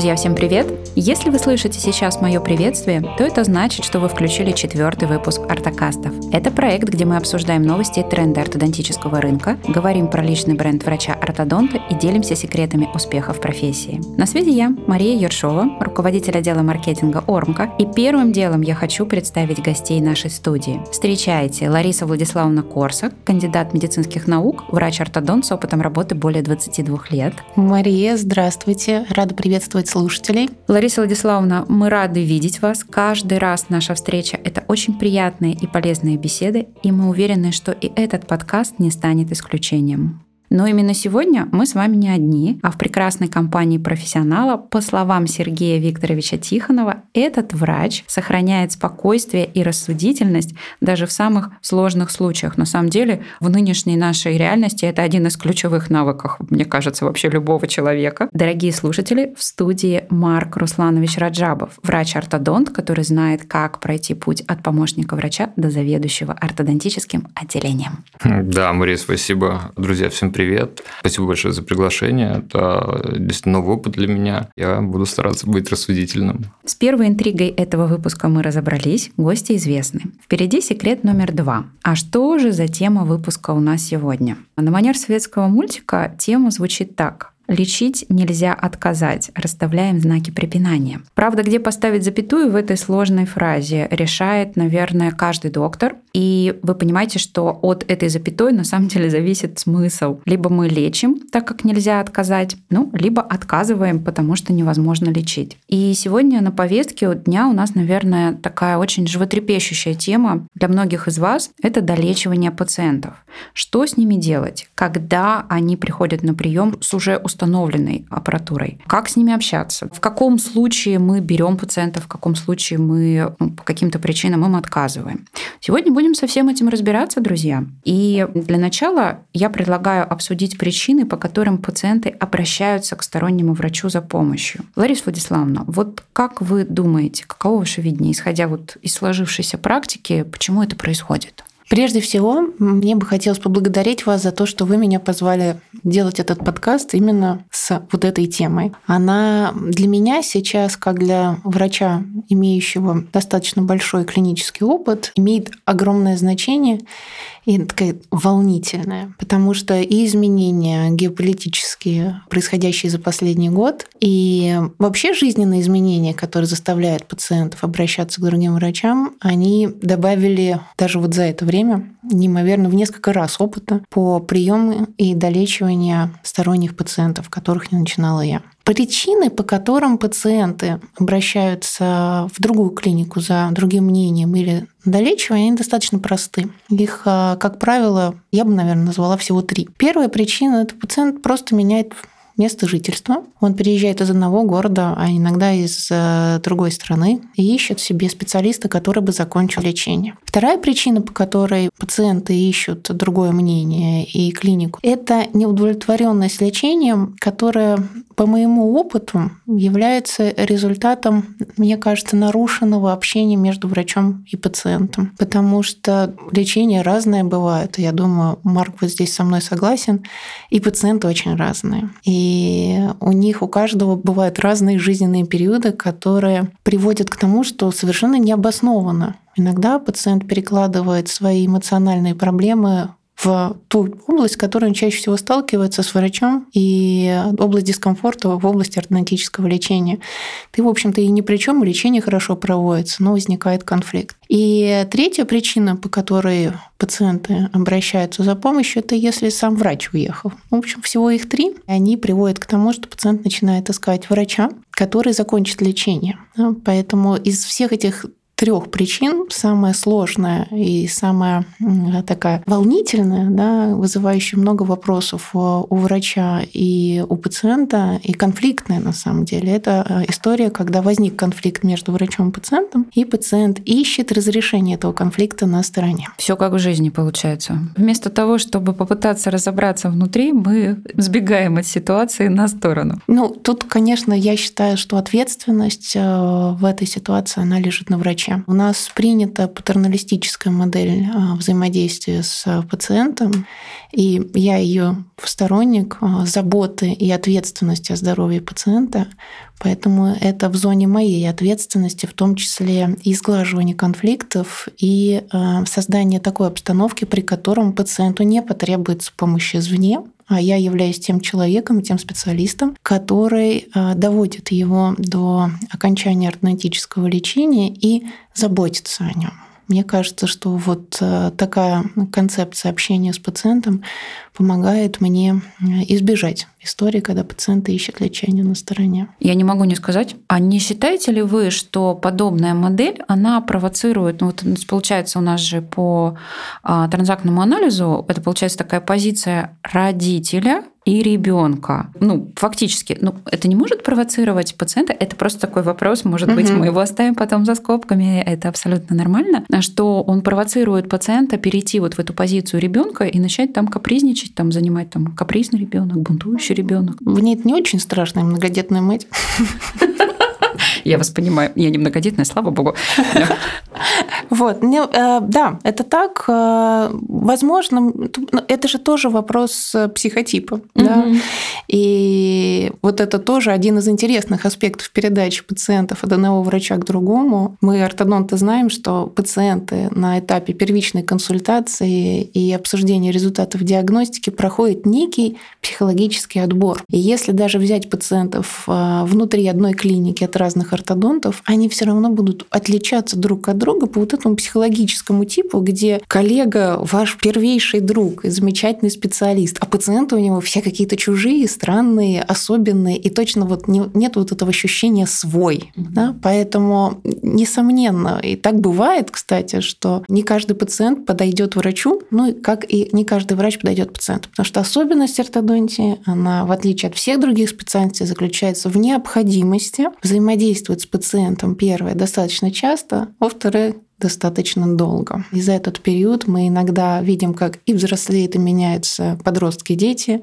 Друзья, всем привет! Если вы слышите сейчас мое приветствие, то это значит, что вы включили четвертый выпуск Артокастов. Это проект, где мы обсуждаем новости и тренды ортодонтического рынка, говорим про личный бренд врача-ортодонта и делимся секретами успеха в профессии. На связи я, Мария Ершова, руководитель отдела маркетинга Ормка, и первым делом я хочу представить гостей нашей студии. Встречайте Лариса Владиславовна Корсак, кандидат медицинских наук, врач-ортодонт с опытом работы более 22 лет. Мария, здравствуйте, рада приветствовать слушателей. Лариса Владиславовна, мы рады видеть вас. Каждый раз наша встреча – это очень приятные и полезные беседы, и мы уверены, что и этот подкаст не станет исключением. Но именно сегодня мы с вами не одни, а в прекрасной компании профессионала, по словам Сергея Викторовича Тихонова, этот врач сохраняет спокойствие и рассудительность даже в самых сложных случаях. На самом деле, в нынешней нашей реальности это один из ключевых навыков, мне кажется, вообще любого человека. Дорогие слушатели, в студии Марк Русланович Раджабов, врач-ортодонт, который знает, как пройти путь от помощника врача до заведующего ортодонтическим отделением. Да, Мария, спасибо. Друзья, всем привет привет. Спасибо большое за приглашение. Это действительно новый опыт для меня. Я буду стараться быть рассудительным. С первой интригой этого выпуска мы разобрались. Гости известны. Впереди секрет номер два. А что же за тема выпуска у нас сегодня? На манер советского мультика тема звучит так. Лечить нельзя отказать, расставляем знаки препинания. Правда, где поставить запятую в этой сложной фразе, решает, наверное, каждый доктор. И вы понимаете, что от этой запятой на самом деле зависит смысл. Либо мы лечим, так как нельзя отказать, ну, либо отказываем, потому что невозможно лечить. И сегодня на повестке дня у нас, наверное, такая очень животрепещущая тема для многих из вас – это долечивание пациентов. Что с ними делать, когда они приходят на прием с уже установленным установленной аппаратурой. Как с ними общаться? В каком случае мы берем пациента, в каком случае мы ну, по каким-то причинам им отказываем? Сегодня будем со всем этим разбираться, друзья. И для начала я предлагаю обсудить причины, по которым пациенты обращаются к стороннему врачу за помощью. Лариса Владиславовна, вот как вы думаете, каково ваше видение, исходя вот из сложившейся практики, почему это происходит? Прежде всего, мне бы хотелось поблагодарить вас за то, что вы меня позвали делать этот подкаст именно с вот этой темой. Она для меня сейчас, как для врача, имеющего достаточно большой клинический опыт, имеет огромное значение и такая волнительная, потому что и изменения геополитические, происходящие за последний год, и вообще жизненные изменения, которые заставляют пациентов обращаться к другим врачам, они добавили даже вот за это время неимоверно в несколько раз опыта по приему и долечиванию сторонних пациентов, которых не начинала я. Причины, по которым пациенты обращаются в другую клинику за другим мнением или долечивание, они достаточно просты. Их, а, как правило, я бы, наверное, назвала всего три. Первая причина – это пациент просто меняет место жительства. Он переезжает из одного города, а иногда из э, другой страны, и ищет себе специалиста, который бы закончил лечение. Вторая причина, по которой пациенты ищут другое мнение и клинику, это неудовлетворенность лечением, которая по моему опыту является результатом, мне кажется, нарушенного общения между врачом и пациентом. Потому что лечение разное бывает. Я думаю, Марк вот здесь со мной согласен. И пациенты очень разные. И у них, у каждого бывают разные жизненные периоды, которые приводят к тому, что совершенно необоснованно. Иногда пациент перекладывает свои эмоциональные проблемы в ту область, в которой он чаще всего сталкивается с врачом, и область дискомфорта в области ортодонтического лечения. Ты, в общем-то, и ни при чем, лечение хорошо проводится, но возникает конфликт. И третья причина, по которой пациенты обращаются за помощью, это если сам врач уехал. В общем, всего их три. Они приводят к тому, что пациент начинает искать врача, который закончит лечение. Поэтому из всех этих трех причин самая сложная и самая такая волнительная, да, вызывающая много вопросов у врача и у пациента, и конфликтная на самом деле. Это э, история, когда возник конфликт между врачом и пациентом, и пациент ищет разрешение этого конфликта на стороне. Все как в жизни получается. Вместо того, чтобы попытаться разобраться внутри, мы сбегаем от ситуации на сторону. Ну, тут, конечно, я считаю, что ответственность э, в этой ситуации, она лежит на враче врача. У нас принята патерналистическая модель а, взаимодействия с пациентом, и я ее сторонник а, заботы и ответственности о здоровье пациента, поэтому это в зоне моей ответственности, в том числе и сглаживание конфликтов и а, создание такой обстановки, при котором пациенту не потребуется помощи извне, а я являюсь тем человеком, тем специалистом, который а, доводит его до окончания ортодонтического лечения и заботится о нем. Мне кажется, что вот э, такая концепция общения с пациентом помогает мне э, избежать истории, когда пациенты ищут лечение на стороне. Я не могу не сказать, а не считаете ли вы, что подобная модель, она провоцирует, ну вот получается у нас же по а, транзактному анализу, это получается такая позиция родителя, и ребенка. Ну, фактически, ну, это не может провоцировать пациента. Это просто такой вопрос, может угу. быть, мы его оставим потом за скобками, это абсолютно нормально, что он провоцирует пациента перейти вот в эту позицию ребенка и начать там капризничать, там занимать там капризный ребенок, бунтующий ребенок. Мне это не очень страшно, многодетная мать. Я вас понимаю. Я не многодетная, слава богу. Вот, э, да, это так. Э, возможно, ну, это же тоже вопрос э, психотипа. И вот это тоже один из интересных аспектов передачи пациентов от одного врача к другому. Мы, ортодонты, знаем, что пациенты на этапе первичной консультации и обсуждения результатов диагностики проходят некий психологический отбор. И если даже взять пациентов внутри одной клиники от разных ортодонтов, они все равно будут отличаться друг от друга по вот этому психологическому типу, где коллега ваш первейший друг и замечательный специалист, а пациенты у него все какие-то чужие, странные, особенные, и точно вот не, нет вот этого ощущения свой. Да? Поэтому, несомненно, и так бывает, кстати, что не каждый пациент подойдет врачу, ну, как и не каждый врач подойдет пациенту. Потому что особенность ортодонтии, она, в отличие от всех других специальностей, заключается в необходимости взаимодействовать с пациентом, первое, достаточно часто, во-вторых, достаточно долго. И за этот период мы иногда видим, как и взрослеют, и меняются подростки, дети,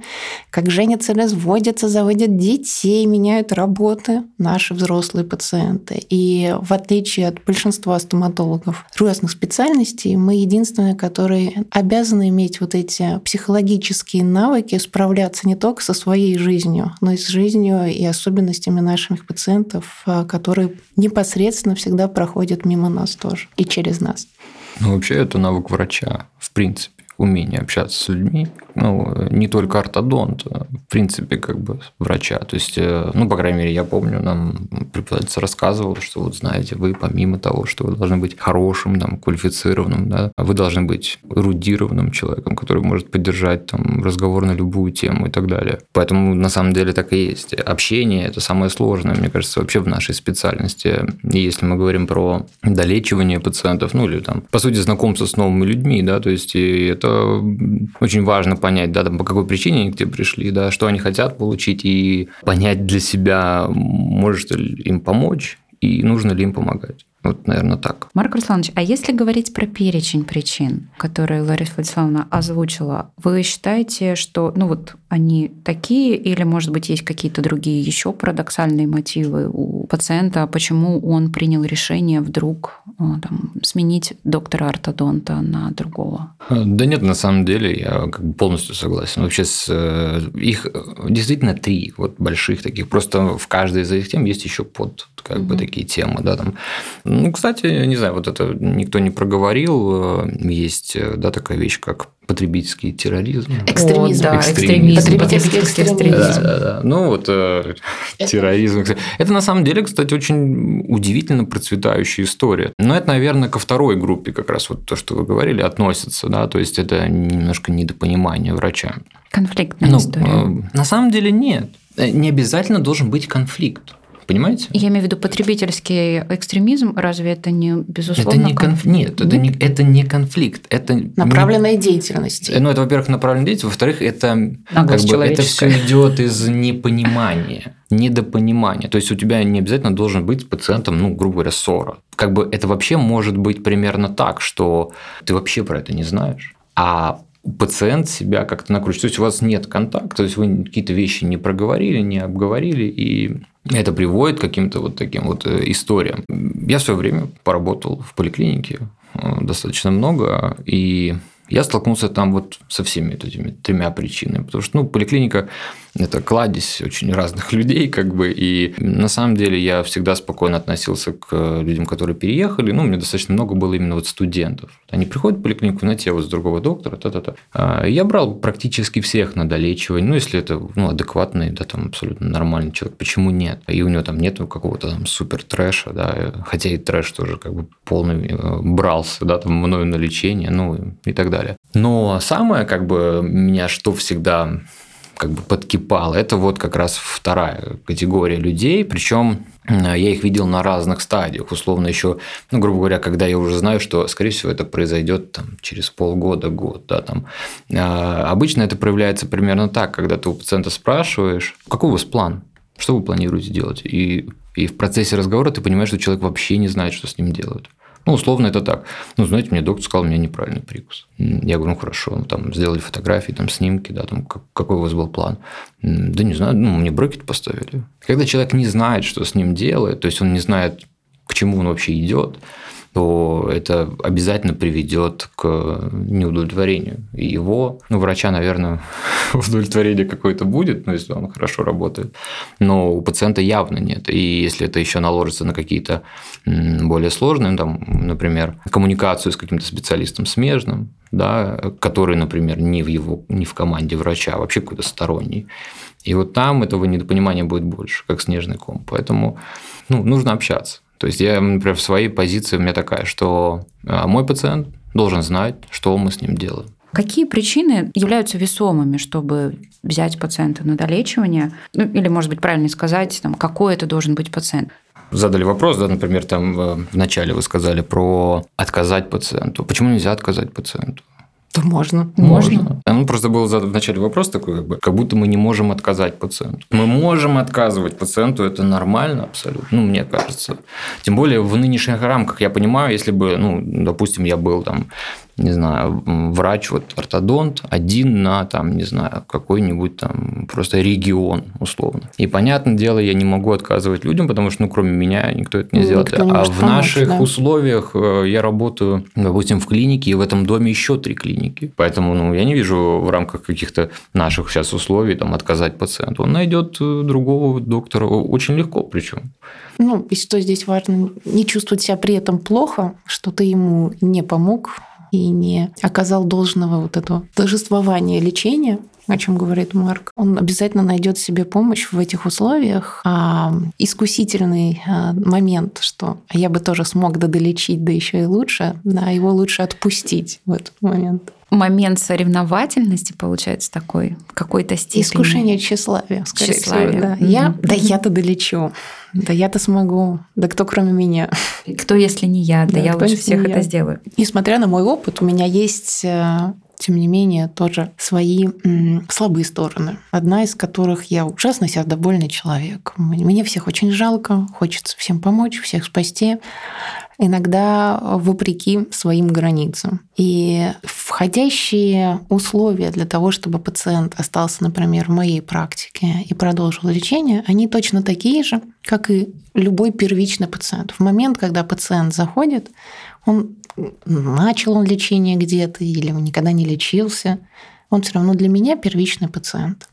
как женятся, разводятся, заводят детей, меняют работы наши взрослые пациенты. И в отличие от большинства стоматологов разных специальностей, мы единственные, которые обязаны иметь вот эти психологические навыки справляться не только со своей жизнью, но и с жизнью и особенностями наших пациентов, а, которые непосредственно всегда проходят мимо нас тоже. И через нас. Ну, вообще, это навык врача, в принципе умение общаться с людьми, ну, не только ортодонт, а в принципе, как бы врача. То есть, э, ну, по крайней мере, я помню, нам преподаватель рассказывал, что вот знаете, вы помимо того, что вы должны быть хорошим, там, квалифицированным, да, вы должны быть эрудированным человеком, который может поддержать там разговор на любую тему и так далее. Поэтому на самом деле так и есть. Общение – это самое сложное, мне кажется, вообще в нашей специальности. И если мы говорим про долечивание пациентов, ну, или там, по сути, знакомство с новыми людьми, да, то есть это это очень важно понять, да, там, по какой причине они к тебе пришли, да, что они хотят получить, и понять для себя, может ли им помочь, и нужно ли им помогать. Вот, наверное, так. Марк Русланович, а если говорить про перечень причин, которые Лариса Владиславовна озвучила, вы считаете, что ну вот они такие, или, может быть, есть какие-то другие еще парадоксальные мотивы у пациента, почему он принял решение вдруг а, там, сменить доктора-ортодонта на другого? Да нет, на самом деле я как бы полностью согласен. Вообще с, э, их э, действительно три вот больших таких. Просто в каждой из этих тем есть еще под как угу. бы такие темы, да, там. Ну, кстати, не знаю, вот это никто не проговорил. Э, есть, да, такая вещь, как потребительский терроризм. Экстремизм. О, да, экстремизм. Потребительский экстремизм. Да, да, да. Ну, вот э, терроризм. Это на самом деле, кстати, очень удивительно процветающая история. Но это, наверное, ко второй группе как раз вот то, что вы говорили, относится. Да? То есть, это немножко недопонимание врача. Конфликтная ну, история. Э, на самом деле нет. Э, не обязательно должен быть конфликт. Понимаете? Я имею в виду потребительский экстремизм. Разве это не безусловно? Это не конф... Нет, это не, это не конфликт. Это направленная не... деятельность. Ну, это, во-первых, направленная деятельность. Во-вторых, это, как бы, это все идет из непонимания недопонимания. То есть у тебя не обязательно должен быть с пациентом, ну, грубо говоря, ссора. Как бы это вообще может быть примерно так, что ты вообще про это не знаешь, а пациент себя как-то накручивает. То есть у вас нет контакта, то есть вы какие-то вещи не проговорили, не обговорили, и это приводит к каким-то вот таким вот э, историям. Я в свое время поработал в поликлинике э, достаточно много, и я столкнулся там вот со всеми этими тремя причинами, потому что, ну, поликлиника – это кладезь очень разных людей, как бы, и на самом деле я всегда спокойно относился к людям, которые переехали, ну, у меня достаточно много было именно вот студентов. Они приходят в поликлинику, знаете, я вот с другого доктора, та-та-та. А я брал практически всех на долечивание, ну, если это, ну, адекватный, да, там, абсолютно нормальный человек, почему нет? И у него там нет какого-то там супер трэша, да, хотя и трэш тоже как бы полный э, брался, да, там, мною на лечение, ну, и так далее. Но самое, как бы, меня что всегда как бы подкипало, это вот как раз вторая категория людей, причем я их видел на разных стадиях, условно еще, ну, грубо говоря, когда я уже знаю, что, скорее всего, это произойдет там, через полгода, год, да, там. А, обычно это проявляется примерно так, когда ты у пациента спрашиваешь, какой у вас план, что вы планируете делать, и, и в процессе разговора ты понимаешь, что человек вообще не знает, что с ним делают. Ну, условно, это так. Ну, знаете, мне доктор сказал, у меня неправильный прикус. Я говорю, ну, хорошо, ну, там, сделали фотографии, там, снимки, да, там, какой у вас был план. Да не знаю, ну, мне брекет поставили. Когда человек не знает, что с ним делает, то есть он не знает, к чему он вообще идет, то это обязательно приведет к неудовлетворению. Его, ну, врача, наверное, удовлетворение какое-то будет, ну, если он хорошо работает, но у пациента явно нет. И если это еще наложится на какие-то более сложные, там, например, коммуникацию с каким-то специалистом смежным, да, который, например, не в его, не в команде врача, а вообще какой-то сторонний. И вот там этого недопонимания будет больше, как снежный ком. Поэтому ну, нужно общаться. То есть я, например, в своей позиции у меня такая, что а, мой пациент должен знать, что мы с ним делаем. Какие причины являются весомыми, чтобы взять пациента на долечивание? Ну, или, может быть, правильно сказать, там, какой это должен быть пациент? задали вопрос, да, например, там э, вначале вы сказали про отказать пациенту. Почему нельзя отказать пациенту? То можно. Можно. Ну, просто был задан в начале вопрос такой, как, бы, как будто мы не можем отказать пациенту. Мы можем отказывать пациенту, это нормально абсолютно, ну, мне кажется. Тем более в нынешних рамках, я понимаю, если бы, ну, допустим, я был там не знаю, врач, вот ортодонт один на, там, не знаю, какой-нибудь там просто регион, условно. И, понятное дело, я не могу отказывать людям, потому что, ну, кроме меня никто это не сделает. Не а в помочь, наших да? условиях э, я работаю, допустим, в клинике, и в этом доме еще три клиники. Поэтому, ну, я не вижу в рамках каких-то наших сейчас условий там отказать пациенту. Он найдет э, другого доктора очень легко причем. Ну, и что здесь важно, не чувствовать себя при этом плохо, что ты ему не помог, и не оказал должного вот этого торжествования лечения, о чем говорит Марк, он обязательно найдет себе помощь в этих условиях. А искусительный а, момент, что я бы тоже смог додолечить, да еще и лучше, да, его лучше отпустить в этот момент момент соревновательности получается такой какой-то степени. Искушение тщеславия, скорее тщеславие. всего. Да. Mm-hmm. Я, да я-то долечу, да я-то смогу, да кто кроме меня. Кто, если не я, да, да я лучше всех это я. сделаю. Несмотря на мой опыт, у меня есть э, тем не менее, тоже свои м, слабые стороны. Одна из которых я ужасно сердобольный человек. Мне всех очень жалко, хочется всем помочь, всех спасти. Иногда вопреки своим границам. И входящие условия для того, чтобы пациент остался, например, в моей практике и продолжил лечение, они точно такие же, как и любой первичный пациент. В момент, когда пациент заходит, он начал он лечение где-то или он никогда не лечился, он все равно для меня первичный пациент.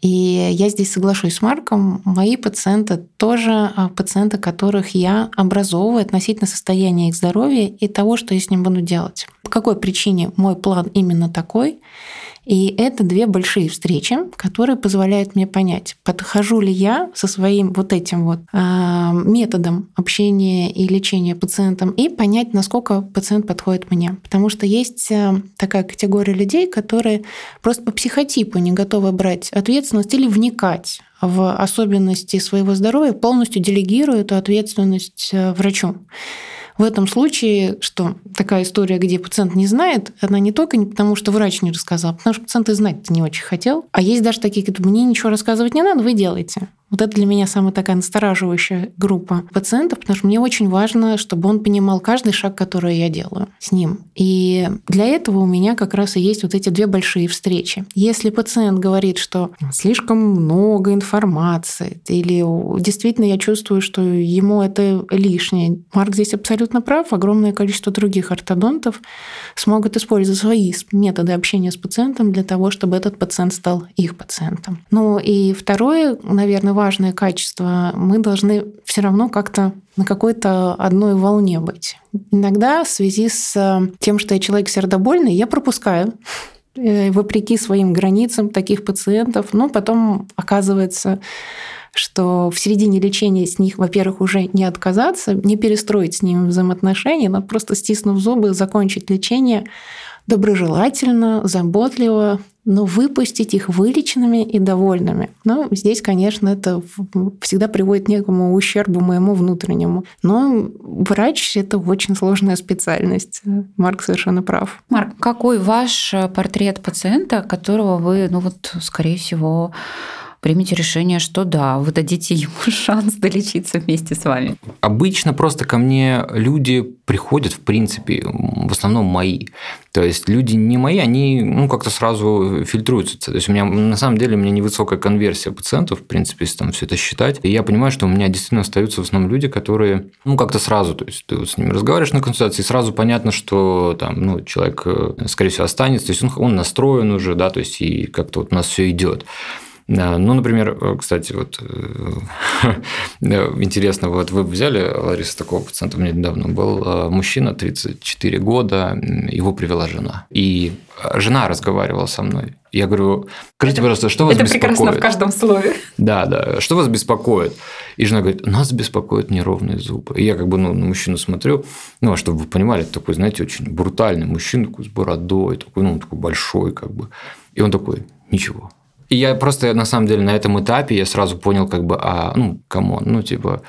И я здесь соглашусь с Марком, мои пациенты тоже а, пациенты, которых я образовываю относительно состояния их здоровья и того, что я с ним буду делать. По какой причине мой план именно такой – и это две большие встречи, которые позволяют мне понять, подхожу ли я со своим вот этим вот э, методом общения и лечения пациентом, и понять, насколько пациент подходит мне. Потому что есть э, такая категория людей, которые просто по психотипу не готовы брать ответственность или вникать в особенности своего здоровья, полностью делегируют эту ответственность э, врачу. В этом случае, что такая история, где пациент не знает, она не только не потому, что врач не рассказал, а потому что пациент и знать-то не очень хотел. А есть даже такие, которые мне ничего рассказывать не надо, вы делаете. Вот это для меня самая такая настораживающая группа пациентов, потому что мне очень важно, чтобы он понимал каждый шаг, который я делаю с ним. И для этого у меня как раз и есть вот эти две большие встречи. Если пациент говорит, что слишком много информации, или действительно я чувствую, что ему это лишнее, Марк здесь абсолютно прав, огромное количество других ортодонтов смогут использовать свои методы общения с пациентом для того, чтобы этот пациент стал их пациентом. Ну и второе, наверное, важное качество, мы должны все равно как-то на какой-то одной волне быть. Иногда в связи с э, тем, что я человек сердобольный, я пропускаю э, вопреки своим границам таких пациентов, но потом оказывается, что в середине лечения с них, во-первых, уже не отказаться, не перестроить с ними взаимоотношения, надо просто стиснув зубы, закончить лечение доброжелательно, заботливо, но выпустить их вылеченными и довольными. Но здесь, конечно, это всегда приводит к некому ущербу моему внутреннему. Но врач – это очень сложная специальность. Марк совершенно прав. Марк, какой ваш портрет пациента, которого вы, ну вот, скорее всего, примите решение, что да, вы дадите ему шанс долечиться вместе с вами? Обычно просто ко мне люди приходят, в принципе, в основном мои. То есть люди не мои, они ну, как-то сразу фильтруются. То есть у меня на самом деле у меня невысокая конверсия пациентов, в принципе, если там все это считать. И я понимаю, что у меня действительно остаются в основном люди, которые, ну, как-то сразу, то есть ты вот с ними разговариваешь на консультации, и сразу понятно, что там, ну, человек, э, скорее всего, останется, то есть он, он настроен уже, да, то есть и как-то вот у нас все идет. Ну, например, э, кстати, вот э, интересно, вот вы взяли, Лариса, такого пациента, у меня недавно был э, мужчина, 34 года, его привела жена. И жена разговаривала со мной. Я говорю, скажите, пожалуйста, что вас это беспокоит? Это прекрасно в каждом слове. Да, да. Что вас беспокоит? И жена говорит, нас беспокоят неровные зубы. И я как бы ну, на мужчину смотрю, ну, а чтобы вы понимали, это такой, знаете, очень брутальный мужчина, такой с бородой, такой, ну, такой большой как бы. И он такой, ничего, и я просто, на самом деле, на этом этапе я сразу понял, как бы, а, ну, come on, ну, типа,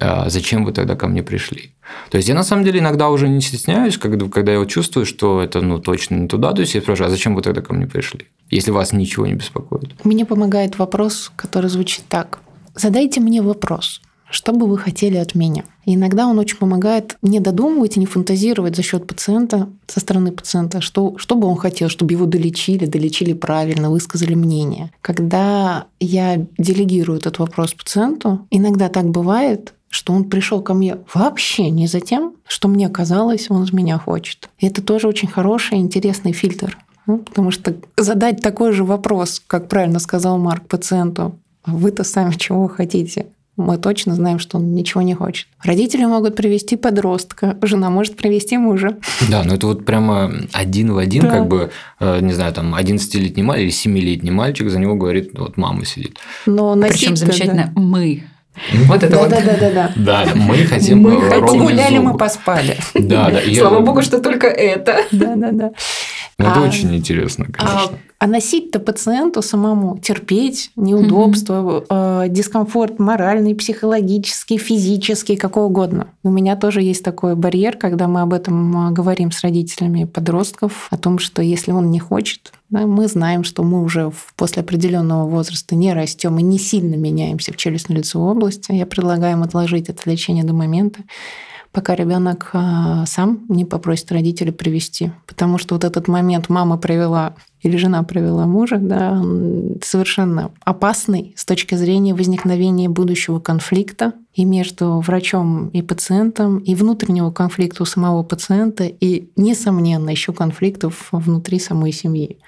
а зачем вы тогда ко мне пришли? То есть я на самом деле иногда уже не стесняюсь, когда, когда я вот чувствую, что это ну, точно не туда. То есть я спрашиваю, а зачем вы тогда ко мне пришли, если вас ничего не беспокоит? Мне помогает вопрос, который звучит так. Задайте мне вопрос. Что бы вы хотели от меня? И иногда он очень помогает не додумывать и не фантазировать за счет пациента, со стороны пациента, что, что бы он хотел, чтобы его долечили, долечили правильно, высказали мнение. Когда я делегирую этот вопрос пациенту, иногда так бывает, что он пришел ко мне вообще не за тем, что мне казалось, он меня хочет. И это тоже очень хороший, интересный фильтр. Ну, потому что задать такой же вопрос, как правильно сказал Марк пациенту, «А вы-то сами чего хотите? Мы точно знаем, что он ничего не хочет. Родители могут привести подростка, жена может привести мужа. Да, но это вот прямо один в один, да. как бы, э, не знаю, там 11-летний мальчик или 7-летний мальчик, за него говорит, вот мама сидит. Но Причем замечательно, да. мы. Вот это да, вот. Да, да, да, да. Да, мы хотим Мы хотим гуляли, мы поспали. Да, да. Слава богу, что только это. Да, да, да. Это а, очень интересно, а конечно. А, носить-то пациенту самому, терпеть неудобства, угу. э, дискомфорт моральный, психологический, физический, какой угодно. У меня тоже есть такой барьер, когда мы об этом а, говорим с родителями подростков, о том, что если он не хочет, да, мы знаем, что мы уже после определенного возраста не растем и не сильно меняемся в челюстно-лицевой области. Я предлагаю им отложить это лечение до момента, пока ребенок а, сам не попросит родителей привести. Потому что вот этот момент мама привела или жена привела мужа, да, совершенно опасный с точки зрения возникновения будущего конфликта и между врачом и пациентом, и внутреннего конфликта у самого пациента, и, несомненно, еще конфликтов внутри самой семьи.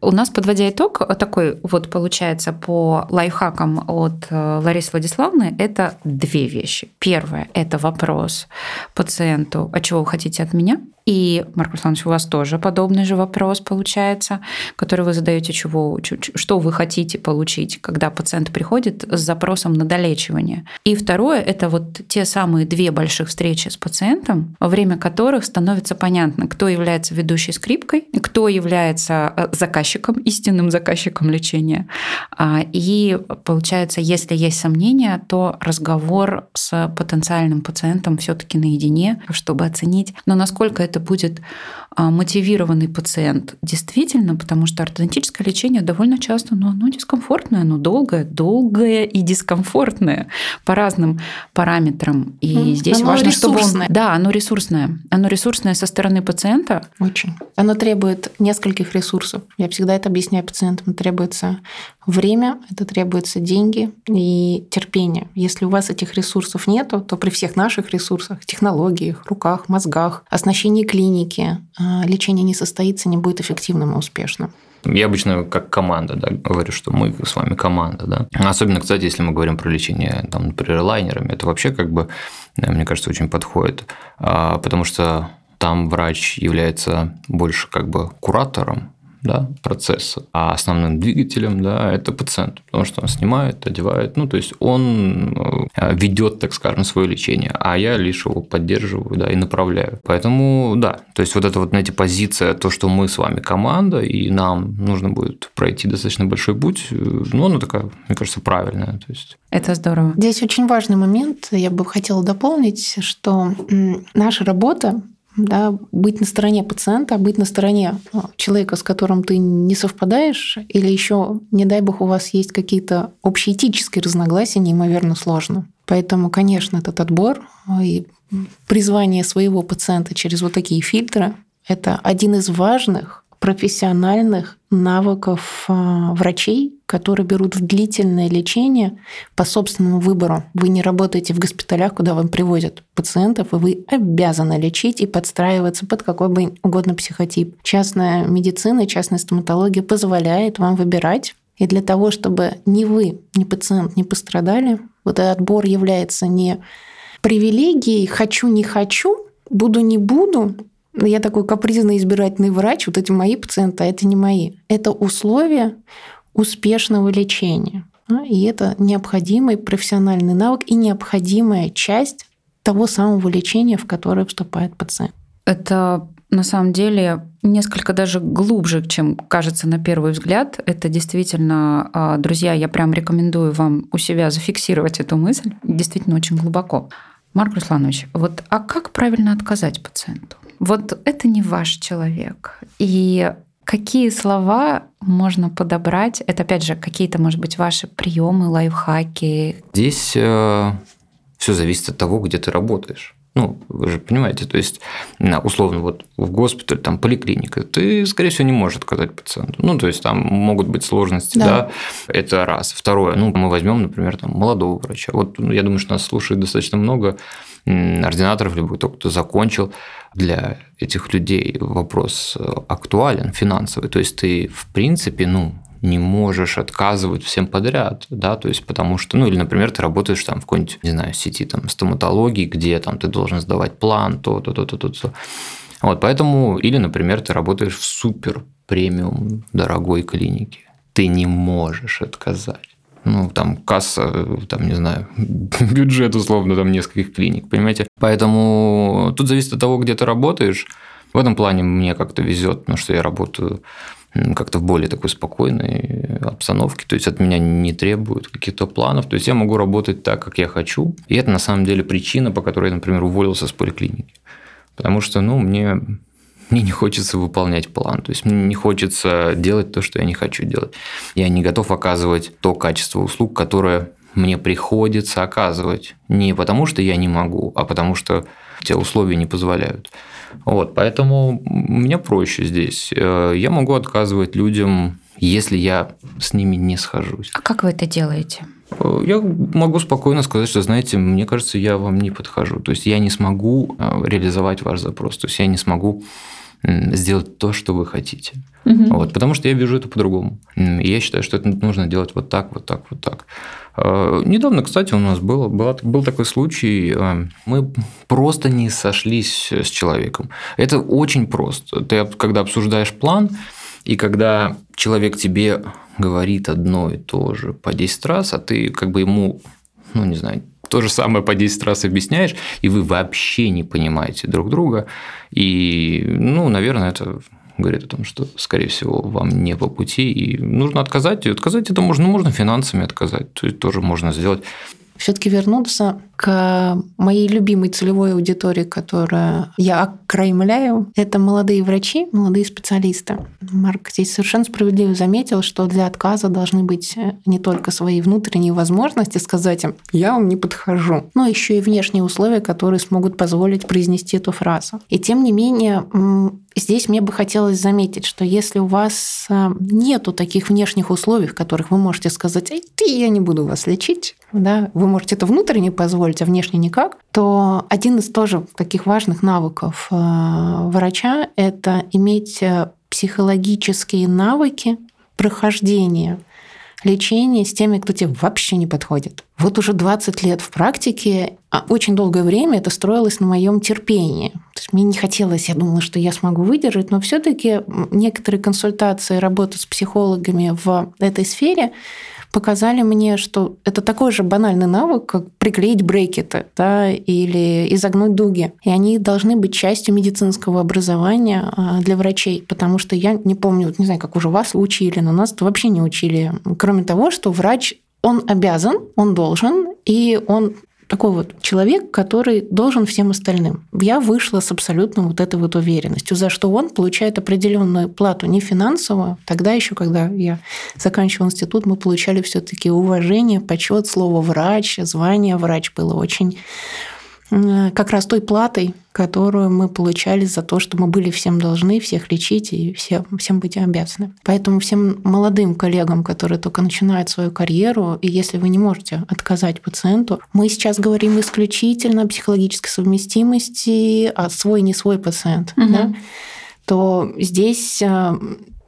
У нас, подводя итог, такой вот получается по лайфхакам от э, Ларисы Владиславовны, это две вещи. Первое – это вопрос пациенту, а чего вы хотите от меня? И, Марк Александрович, у вас тоже подобный же вопрос получается, который вы задаете, чего, что вы хотите получить, когда пациент приходит с запросом на долечивание. И второе – это вот те самые две больших встречи с пациентом, во время которых становится понятно, кто является ведущей скрипкой, кто является э, заказчиком, истинным заказчиком лечения. А, и получается, если есть сомнения, то разговор с потенциальным пациентом все таки наедине, чтобы оценить, но насколько это это будет а, мотивированный пациент. Действительно, потому что ортодонтическое лечение довольно часто, но оно дискомфортное, оно долгое, долгое и дискомфортное по разным параметрам. И mm, здесь оно важно, ресурсное. чтобы он... Да, оно ресурсное. Оно ресурсное со стороны пациента. Очень. Оно требует нескольких ресурсов. Я всегда это объясняю пациентам. Требуется время, это требуется деньги и терпение. Если у вас этих ресурсов нет, то при всех наших ресурсах, технологиях, руках, мозгах, оснащении клиники, а, лечение не состоится, не будет эффективным и успешным. Я обычно как команда да, говорю, что мы с вами команда. Да? Особенно, кстати, если мы говорим про лечение, там, например, лайнерами, это вообще как бы, мне кажется, очень подходит. А, потому что там врач является больше как бы куратором, да, процесса. А основным двигателем да, это пациент, потому что он снимает, одевает. Ну, то есть он э, ведет, так скажем, свое лечение, а я лишь его поддерживаю да, и направляю. Поэтому да, то есть вот это вот, знаете, позиция, то, что мы с вами команда, и нам нужно будет пройти достаточно большой путь, э, ну, она такая, мне кажется, правильная. То есть... Это здорово. Здесь очень важный момент, я бы хотела дополнить, что наша работа да, быть на стороне пациента, быть на стороне ну, человека, с которым ты не совпадаешь, или еще, не дай бог, у вас есть какие-то общеэтические разногласия, неимоверно сложно. Поэтому, конечно, этот отбор и призвание своего пациента через вот такие фильтры – это один из важных профессиональных навыков а, врачей, которые берут в длительное лечение по собственному выбору. Вы не работаете в госпиталях, куда вам привозят пациентов, и вы обязаны лечить и подстраиваться под какой бы угодно психотип. Частная медицина, частная стоматология позволяет вам выбирать. И для того, чтобы ни вы, ни пациент не пострадали, вот этот отбор является не привилегией «хочу, не хочу», «буду, не буду», я такой капризный избирательный врач, вот эти мои пациенты, а это не мои. Это условия успешного лечения. И это необходимый профессиональный навык и необходимая часть того самого лечения, в которое вступает пациент. Это на самом деле несколько даже глубже, чем кажется на первый взгляд. Это действительно, а, друзья, я прям рекомендую вам у себя зафиксировать эту мысль. Действительно очень глубоко. Марк Русланович, вот а как правильно отказать пациенту? Вот это не ваш человек. И какие слова можно подобрать? Это, опять же, какие-то, может быть, ваши приемы, лайфхаки? Здесь э, все зависит от того, где ты работаешь. Ну, вы же понимаете, то есть, условно, вот в госпитале, там, поликлиника, ты, скорее всего, не можешь отказать пациенту. Ну, то есть, там могут быть сложности, да, да? это раз. Второе, ну, мы возьмем, например, там, молодого врача. Вот ну, я думаю, что нас слушает достаточно много ординаторов, либо кто, кто закончил. Для этих людей вопрос актуален, финансовый. То есть, ты, в принципе, ну, не можешь отказывать всем подряд, да, то есть потому что, ну или, например, ты работаешь там в какой-нибудь, не знаю, сети там стоматологии, где там ты должен сдавать план, то, то, то, то, то, то. Вот, поэтому, или, например, ты работаешь в супер премиум дорогой клинике, ты не можешь отказать. Ну, там касса, там, не знаю, бюджет условно там нескольких клиник, понимаете? Поэтому тут зависит от того, где ты работаешь. В этом плане мне как-то везет, потому что я работаю как-то в более такой спокойной обстановке. То есть от меня не требуют каких-то планов. То есть я могу работать так, как я хочу. И это на самом деле причина, по которой я, например, уволился с поликлиники. Потому что, ну, мне, мне не хочется выполнять план. То есть мне не хочется делать то, что я не хочу делать. Я не готов оказывать то качество услуг, которое мне приходится оказывать. Не потому, что я не могу, а потому, что те условия не позволяют. Вот, поэтому мне проще здесь. Э, я могу отказывать людям, если я с ними не схожусь. А как вы это делаете? Э, я могу спокойно сказать, что, знаете, мне кажется, я вам не подхожу. То есть я не смогу э, реализовать ваш запрос. То есть я не смогу сделать то, что вы хотите. Угу. Вот, потому что я вижу это по-другому. И я считаю, что это нужно делать вот так, вот так, вот так. Э, недавно, кстати, у нас был, был, был такой случай, э, мы просто не сошлись с человеком. Это очень просто. Ты, когда обсуждаешь план, и когда человек тебе говорит одно и то же по 10 раз, а ты как бы ему, ну, не знаю, то же самое по 10 раз объясняешь, и вы вообще не понимаете друг друга. И, ну, наверное, это говорит о том, что, скорее всего, вам не по пути, и нужно отказать. И отказать это можно, можно финансами отказать, то есть тоже можно сделать. Все-таки вернуться к моей любимой целевой аудитории, которую я окаймляю. Это молодые врачи, молодые специалисты. Марк здесь совершенно справедливо заметил, что для отказа должны быть не только свои внутренние возможности сказать им «я вам не подхожу», но еще и внешние условия, которые смогут позволить произнести эту фразу. И тем не менее, Здесь мне бы хотелось заметить, что если у вас э, нету таких внешних условий, в которых вы можете сказать, эй, ты, я не буду вас лечить, да, вы можете это внутренне позволить, а внешне никак, то один из тоже таких важных навыков э, врача – это иметь э, психологические навыки прохождения лечение с теми, кто тебе вообще не подходит. Вот уже 20 лет в практике, а очень долгое время это строилось на моем терпении. То есть мне не хотелось, я думала, что я смогу выдержать, но все-таки некоторые консультации, работа с психологами в этой сфере показали мне, что это такой же банальный навык, как приклеить брекеты да, или изогнуть дуги. И они должны быть частью медицинского образования а, для врачей, потому что я не помню, не знаю, как уже вас учили, но нас вообще не учили. Кроме того, что врач он обязан, он должен, и он такой вот человек, который должен всем остальным. Я вышла с абсолютно вот этой вот уверенностью, за что он получает определенную плату, не финансовую. Тогда еще, когда я заканчивала институт, мы получали все-таки уважение, почет, слово врач, звание врач было очень как раз той платой, которую мы получали за то, что мы были всем должны, всех лечить и всем, всем быть обязаны. Поэтому всем молодым коллегам, которые только начинают свою карьеру, и если вы не можете отказать пациенту, мы сейчас говорим исключительно о психологической совместимости, а свой не свой пациент, угу. да, то здесь э,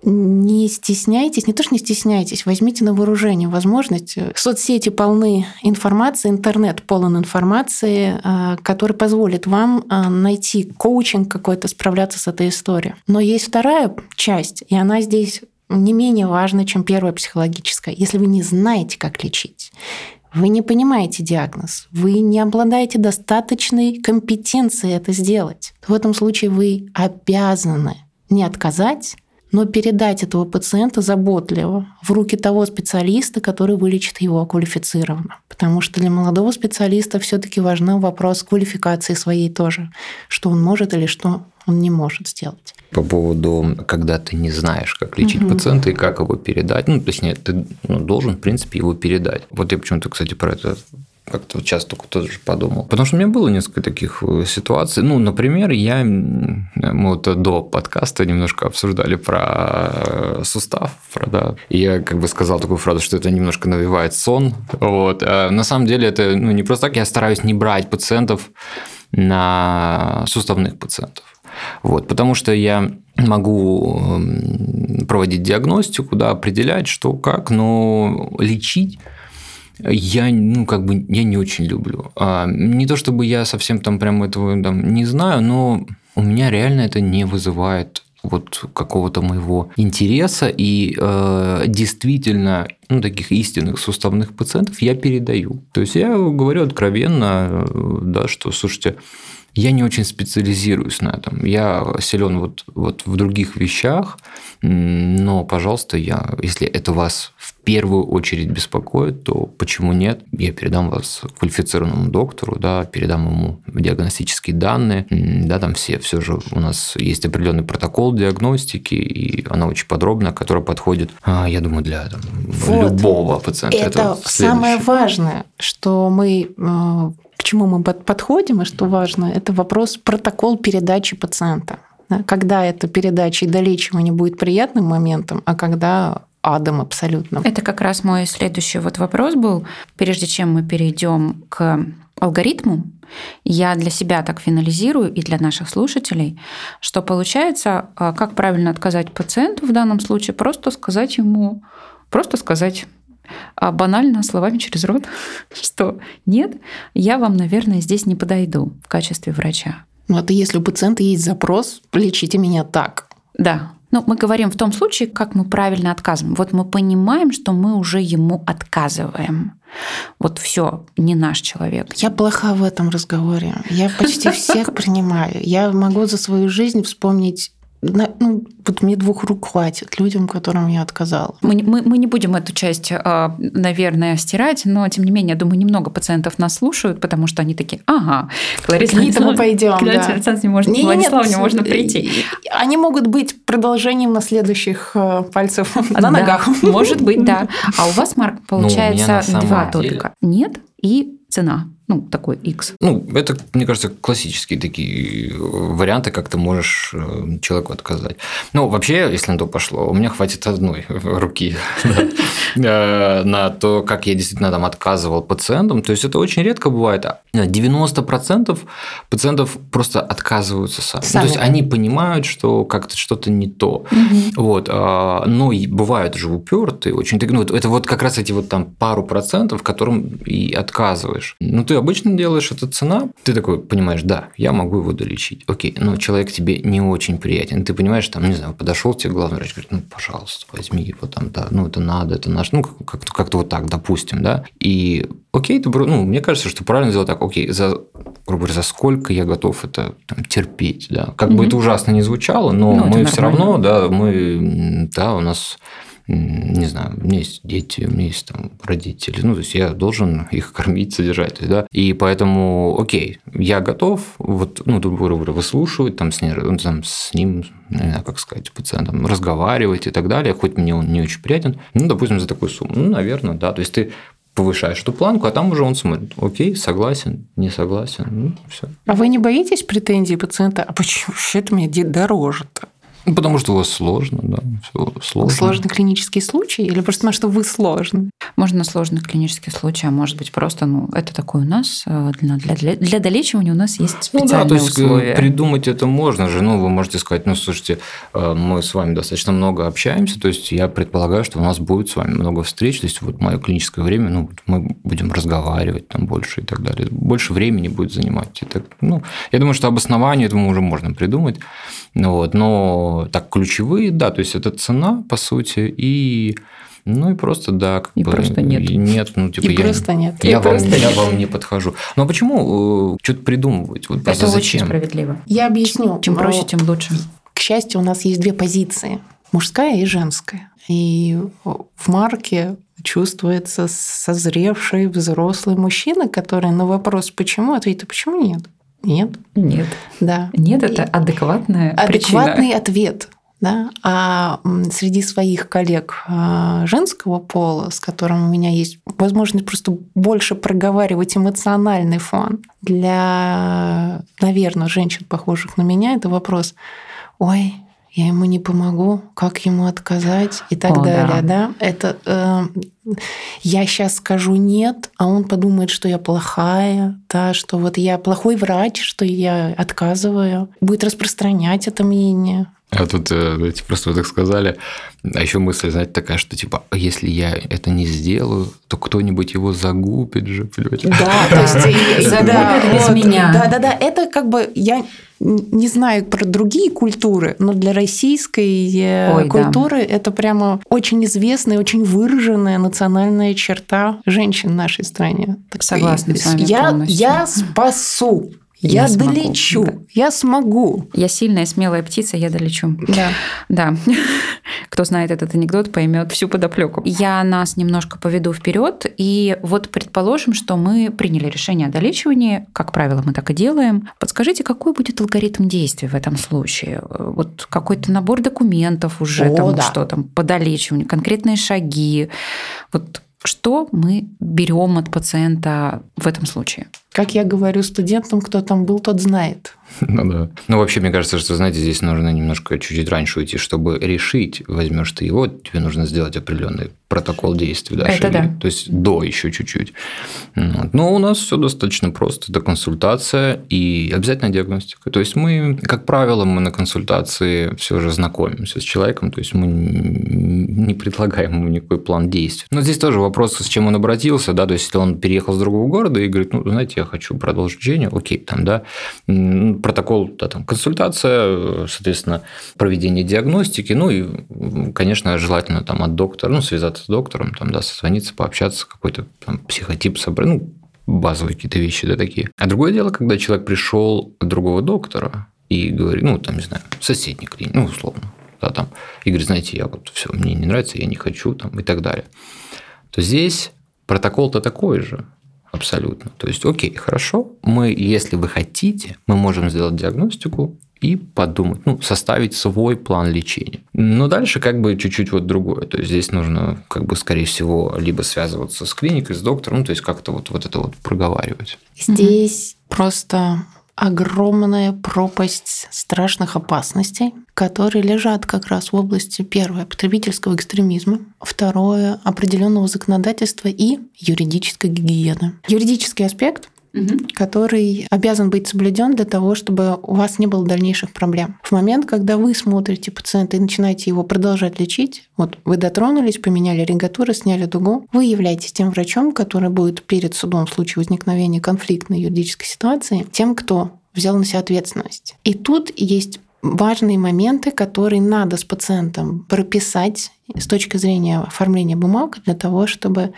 не стесняйтесь, не то что не стесняйтесь, возьмите на вооружение возможность. Соцсети полны информации, интернет полон информации, а, который позволит вам а, найти коучинг какой-то, справляться с этой историей. Но есть вторая часть, и она здесь не менее важна, чем первая психологическая. Если вы не знаете, как лечить, вы не понимаете диагноз, вы не обладаете достаточной компетенцией это сделать, в этом случае вы обязаны не отказать, но передать этого пациента заботливо в руки того специалиста, который вылечит его квалифицированно. Потому что для молодого специалиста все-таки важен вопрос квалификации своей тоже, что он может или что он не может сделать. По поводу, когда ты не знаешь, как лечить угу. пациента и как его передать, ну, точнее, ты ну, должен, в принципе, его передать. Вот я почему-то, кстати, про это как-то сейчас только тоже подумал. Потому что у меня было несколько таких э, ситуаций. Ну, например, я, мы вот до подкаста немножко обсуждали про э, сустав, про, да, и я как бы сказал такую фразу, что это немножко навевает сон. Вот. А на самом деле это ну, не просто так, я стараюсь не брать пациентов на суставных пациентов. Вот, потому что я могу проводить диагностику, да, определять, что как, но лечить я, ну, как бы, я не очень люблю. А, не то чтобы я совсем там прям этого там, не знаю, но у меня реально это не вызывает вот какого-то моего интереса и э, действительно ну, таких истинных суставных пациентов я передаю. То есть я говорю откровенно, э, да, что слушайте, я не очень специализируюсь на этом. Я силен вот, вот в других вещах, но, пожалуйста, я, если это вас в первую очередь беспокоит, то почему нет? Я передам вас квалифицированному доктору, да, передам ему диагностические данные, да, там все, все же у нас есть определенный протокол диагностики, и она очень подробная, которая подходит, а, я думаю, для там, вот. любого пациента. Это, это самое важное, что мы э, к чему мы подходим и что важно, это вопрос протокол передачи пациента. Когда эта передача и долечивание будет приятным моментом, а когда адом абсолютно. Это как раз мой следующий вот вопрос был. Прежде чем мы перейдем к алгоритму, я для себя так финализирую и для наших слушателей, что получается, а, как правильно отказать пациенту в данном случае, просто сказать ему, просто сказать а банально словами через рот, что нет, я вам, наверное, здесь не подойду в качестве врача. Ну, это если у пациента есть запрос, лечите меня так. Да. Ну, мы говорим в том случае, как мы правильно отказываем. Вот мы понимаем, что мы уже ему отказываем. Вот все, не наш человек. Я плоха в этом разговоре. Я почти всех принимаю. Я могу за свою жизнь вспомнить ну, вот мне двух рук хватит людям, которым я отказала. Мы, мы, мы не будем эту часть, а, наверное, стирать, но, тем не менее, я думаю, немного пациентов нас слушают, потому что они такие, ага, Клариса К мы пойдем, да. Александр может, не, Владислав не можно прийти. Они могут быть продолжением на следующих э, пальцев на да, ногах. Может быть, да. А у вас, Марк, ну, получается ну, два только. Нет и цена ну, такой X. Ну, это, мне кажется, классические такие варианты, как ты можешь э, человеку отказать. Ну, вообще, если на то пошло, у меня хватит одной руки э, на то, как я действительно там отказывал пациентам. То есть, это очень редко бывает. 90% пациентов просто отказываются сами. сами. То есть, они понимают, что как-то что-то не то. Вот. А, но бывают же упертые очень. Ну, это вот как раз эти вот там пару процентов, которым и отказываешь. Ну, ты обычно делаешь, это цена, ты такой понимаешь, да, я могу его долечить. Окей, но человек тебе не очень приятен. Ты понимаешь, там, не знаю, подошел тебе главный врач, говорит, ну, пожалуйста, возьми его там, да, ну, это надо, это наш, ну, как-то как вот так, допустим, да. И окей, ты, ну, мне кажется, что правильно сделать так, окей, за, грубо говоря, за сколько я готов это там, терпеть, да. Как mm-hmm. бы это ужасно не звучало, но ну, мы все равно, да, мы, да, у нас не знаю, у меня есть дети, у меня есть там родители, ну, то есть я должен их кормить, содержать, да, и поэтому, окей, я готов, вот, ну, говоря, выслушивать, там, с, ним, ну, там, с ним, не знаю, как сказать, пациентом, разговаривать и так далее, хоть мне он не очень приятен, ну, допустим, за такую сумму, ну, наверное, да, то есть ты повышаешь эту планку, а там уже он смотрит, окей, согласен, не согласен, ну, все. А вы не боитесь претензий пациента? А почему это мне дороже-то? Ну, потому что у вас сложно, да, все сложно. Сложный клинический случай или просто потому, что вы сложны? Можно сложный клинический случай, а может быть просто, ну, это такой у нас, э, для, для, для долечивания у нас есть специальные ну, да, то есть э, условия. придумать это можно же, ну, вы можете сказать, ну, слушайте, э, мы с вами достаточно много общаемся, то есть я предполагаю, что у нас будет с вами много встреч, то есть вот мое клиническое время, ну, мы будем разговаривать там больше и так далее, больше времени будет занимать. Это, ну, я думаю, что обоснование этому уже можно придумать, вот, но так ключевые, да, то есть это цена, по сути, и ну и просто да, как и бы, просто нет. Нет, ну типа и я, просто нет. Я, вам, просто я вам не подхожу. Ну а почему э, что-то придумывать? Вот Это зачем? очень справедливо. Я объясню. Чем проще, тем лучше. К счастью, у нас есть две позиции: мужская и женская. И в марке чувствуется созревший взрослый мужчина, который на вопрос «почему?» ответит «а почему нет?» Нет. Нет. Да. Нет, это адекватная Адекватный причина. ответ. Да? А среди своих коллег а, женского пола, с которым у меня есть возможность просто больше проговаривать эмоциональный фон, для, наверное, женщин, похожих на меня, это вопрос, ой, я ему не помогу, как ему отказать и так О, далее, да. да? Это э, я сейчас скажу нет, а он подумает, что я плохая, да, что вот я плохой врач, что я отказываю, будет распространять это мнение. А тут э, эти просто так сказали. А еще мысль, знаете, такая, что типа, «А если я это не сделаю, то кто-нибудь его загубит же, понимаете? Да, то есть загубит без меня. Да, да, да. Это как бы я не знаю про другие культуры, но для российской э, Ой, культуры да. это прямо очень известная, очень выраженная национальная черта женщин в нашей стране. Согласна с вами я, полностью. Я спасу. Я, я долечу, да. я смогу. Я сильная, смелая птица, я долечу. Да. Да. Кто знает этот анекдот, поймет всю подоплеку. Я нас немножко поведу вперед. И вот предположим, что мы приняли решение о долечивании. Как правило, мы так и делаем. Подскажите, какой будет алгоритм действий в этом случае? Вот какой-то набор документов уже, О, там, да. что там, по долечиванию, конкретные шаги. Вот что мы берем от пациента в этом случае? Как я говорю студентам, кто там был, тот знает. Ну да. Ну вообще, мне кажется, что, знаете, здесь нужно немножко чуть-чуть раньше уйти, чтобы решить, возьмешь ты его, тебе нужно сделать определенный протокол действий. Да, Это да. То есть до еще чуть-чуть. Вот. Но у нас все достаточно просто. Это консультация и обязательно диагностика. То есть мы, как правило, мы на консультации все же знакомимся с человеком, то есть мы не предлагаем ему никакой план действий. Но здесь тоже вопрос, с чем он обратился, да, то есть если он переехал с другого города и говорит, ну, знаете, я хочу продолжить лечение, окей, там, да, протокол, да, там, консультация, соответственно, проведение диагностики, ну и, конечно, желательно там от доктора, ну, связаться с доктором, там, да, созвониться, пообщаться, какой-то там психотип собрать, ну, базовые какие-то вещи, да, такие. А другое дело, когда человек пришел к другого доктора, и говорит, ну, там, не знаю, соседний клиник, ну, условно, да, там, и говорит, знаете, я вот все, мне не нравится, я не хочу, там, и так далее, то здесь протокол-то такой же, абсолютно. То есть, окей, хорошо, мы, если вы хотите, мы можем сделать диагностику и подумать, ну, составить свой план лечения. Но дальше как бы чуть-чуть вот другое. То есть здесь нужно, как бы, скорее всего, либо связываться с клиникой, с доктором, то есть как-то вот, вот это вот проговаривать. Здесь mm-hmm. просто огромная пропасть страшных опасностей, которые лежат как раз в области, первое, потребительского экстремизма, второе, определенного законодательства и юридической гигиены. Юридический аспект который обязан быть соблюден для того, чтобы у вас не было дальнейших проблем. В момент, когда вы смотрите пациента и начинаете его продолжать лечить, вот вы дотронулись, поменяли регатуры, сняли дугу, вы являетесь тем врачом, который будет перед судом в случае возникновения конфликтной юридической ситуации, тем, кто взял на себя ответственность. И тут есть важные моменты, которые надо с пациентом прописать с точки зрения оформления бумаг для того, чтобы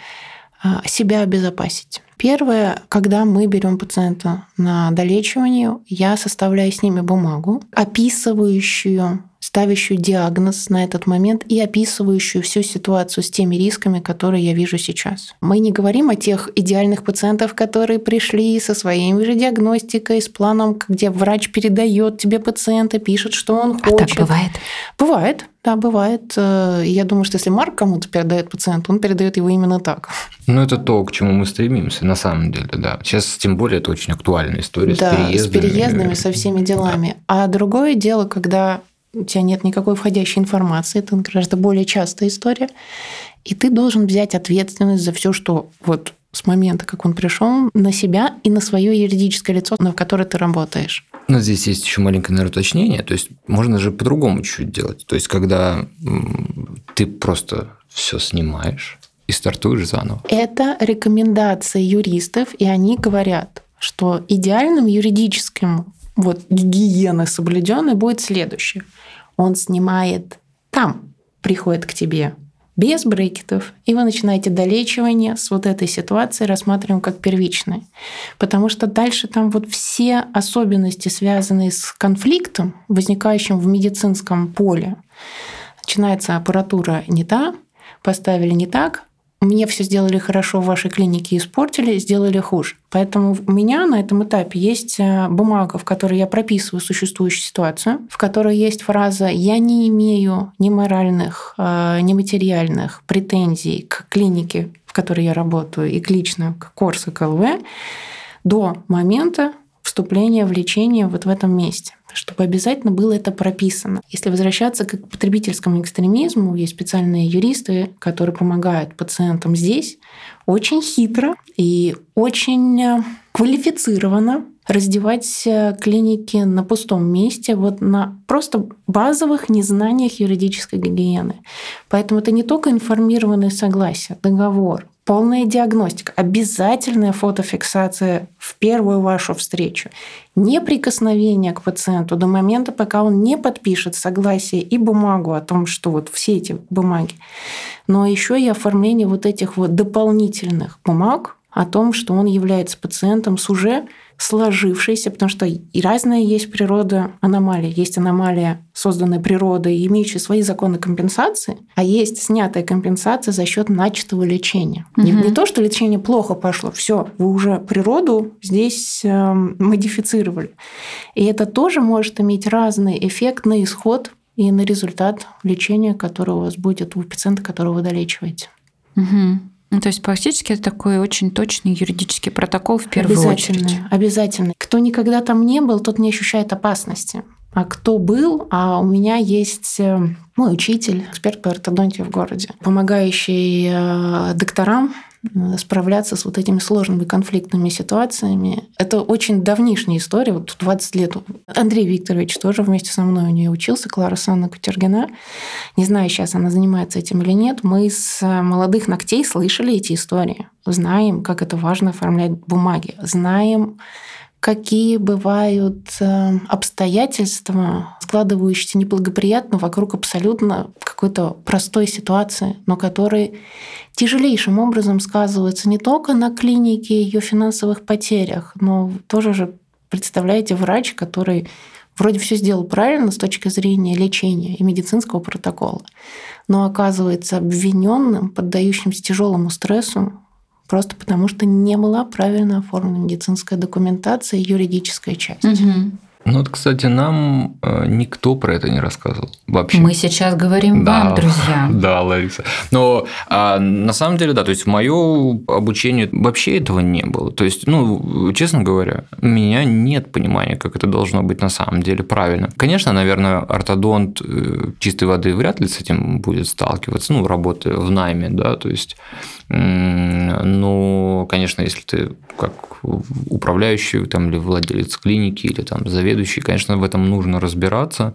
себя обезопасить. Первое, когда мы берем пациента на долечивание, я составляю с ними бумагу, описывающую ставящую диагноз на этот момент и описывающую всю ситуацию с теми рисками, которые я вижу сейчас. Мы не говорим о тех идеальных пациентах, которые пришли со своей же диагностикой, с планом, где врач передает тебе пациента, пишет, что он хочет. А так бывает? Бывает. Да, бывает. Э, я думаю, что если Марк кому-то передает пациенту, он передает его именно так. Ну, это то, к чему мы стремимся, на самом деле, да. Сейчас, тем более, это очень актуальная история да, с переездами. с переездами, со всеми делами. Да. А другое дело, когда у тебя нет никакой входящей информации, это гораздо более частая история, и ты должен взять ответственность за все, что вот с момента, как он пришел, на себя и на свое юридическое лицо, на которое ты работаешь. Но здесь есть еще маленькое, наверное, уточнение. То есть можно же по-другому чуть-чуть делать. То есть когда ты просто все снимаешь и стартуешь заново. Это рекомендации юристов, и они говорят, что идеальным юридическим вот гигиены соблюденной будет следующее. Он снимает там, приходит к тебе без брекетов, и вы начинаете долечивание с вот этой ситуации рассматриваем как первичной. Потому что дальше там вот все особенности, связанные с конфликтом, возникающим в медицинском поле. Начинается аппаратура не та, поставили не так, мне все сделали хорошо в вашей клинике, испортили, сделали хуже. Поэтому у меня на этом этапе есть э, бумага, в которой я прописываю существующую ситуацию, в которой есть фраза «я не имею ни моральных, э, ни материальных претензий к клинике, в которой я работаю, и к лично к Корсо КЛВ до момента вступления в лечение вот в этом месте чтобы обязательно было это прописано. Если возвращаться к потребительскому экстремизму, есть специальные юристы, которые помогают пациентам здесь очень хитро и очень э, квалифицированно раздевать э, клиники на пустом месте, вот на просто базовых незнаниях юридической гигиены. Поэтому это не только информированное согласие, договор, полная диагностика, обязательная фотофиксация в первую вашу встречу, неприкосновение к пациенту до момента, пока он не подпишет согласие и бумагу о том, что вот все эти бумаги, но еще и оформление вот этих вот дополнительных бумаг о том, что он является пациентом с уже сложившейся, потому что и разная есть природа аномалии. Есть аномалия, созданная природой, имеющая свои законы компенсации, а есть снятая компенсация за счет начатого лечения. Угу. Не, не то, что лечение плохо пошло, все, вы уже природу здесь э, модифицировали. И это тоже может иметь разный эффект на исход и на результат лечения, которое у вас будет у пациента, которого вы долечиваете. Угу. Ну, то есть фактически это такой очень точный юридический протокол в первую обязательно, очередь. Обязательно. Кто никогда там не был, тот не ощущает опасности. А кто был, а у меня есть э, мой учитель, эксперт по ортодонтии в городе, помогающий э, докторам справляться с вот этими сложными конфликтными ситуациями. Это очень давнишняя история, вот 20 лет. Андрей Викторович тоже вместе со мной у нее учился, Клара Санна Кутергина. Не знаю, сейчас она занимается этим или нет. Мы с молодых ногтей слышали эти истории. Знаем, как это важно оформлять бумаги. Знаем, какие бывают э, обстоятельства, складывающиеся неблагоприятно вокруг абсолютно какой-то простой ситуации, но которые тяжелейшим образом сказываются не только на клинике и ее финансовых потерях, но тоже же представляете, врач, который вроде все сделал правильно с точки зрения лечения и медицинского протокола, но оказывается обвиненным, поддающимся тяжелому стрессу, просто потому что не была правильно оформлена медицинская документация и юридическая часть. Угу. Ну вот, кстати, нам э, никто про это не рассказывал вообще. Мы сейчас говорим Да. вам, друзья. Да, Лариса. Но а, на самом деле, да, то есть мое обучение вообще этого не было. То есть, ну, честно говоря, у меня нет понимания, как это должно быть на самом деле правильно. Конечно, наверное, ортодонт э, чистой воды вряд ли с этим будет сталкиваться, ну, работая в найме, да, то есть, ну, конечно, если ты как управляющий там, или владелец клиники, или там заведующий, конечно, в этом нужно разбираться.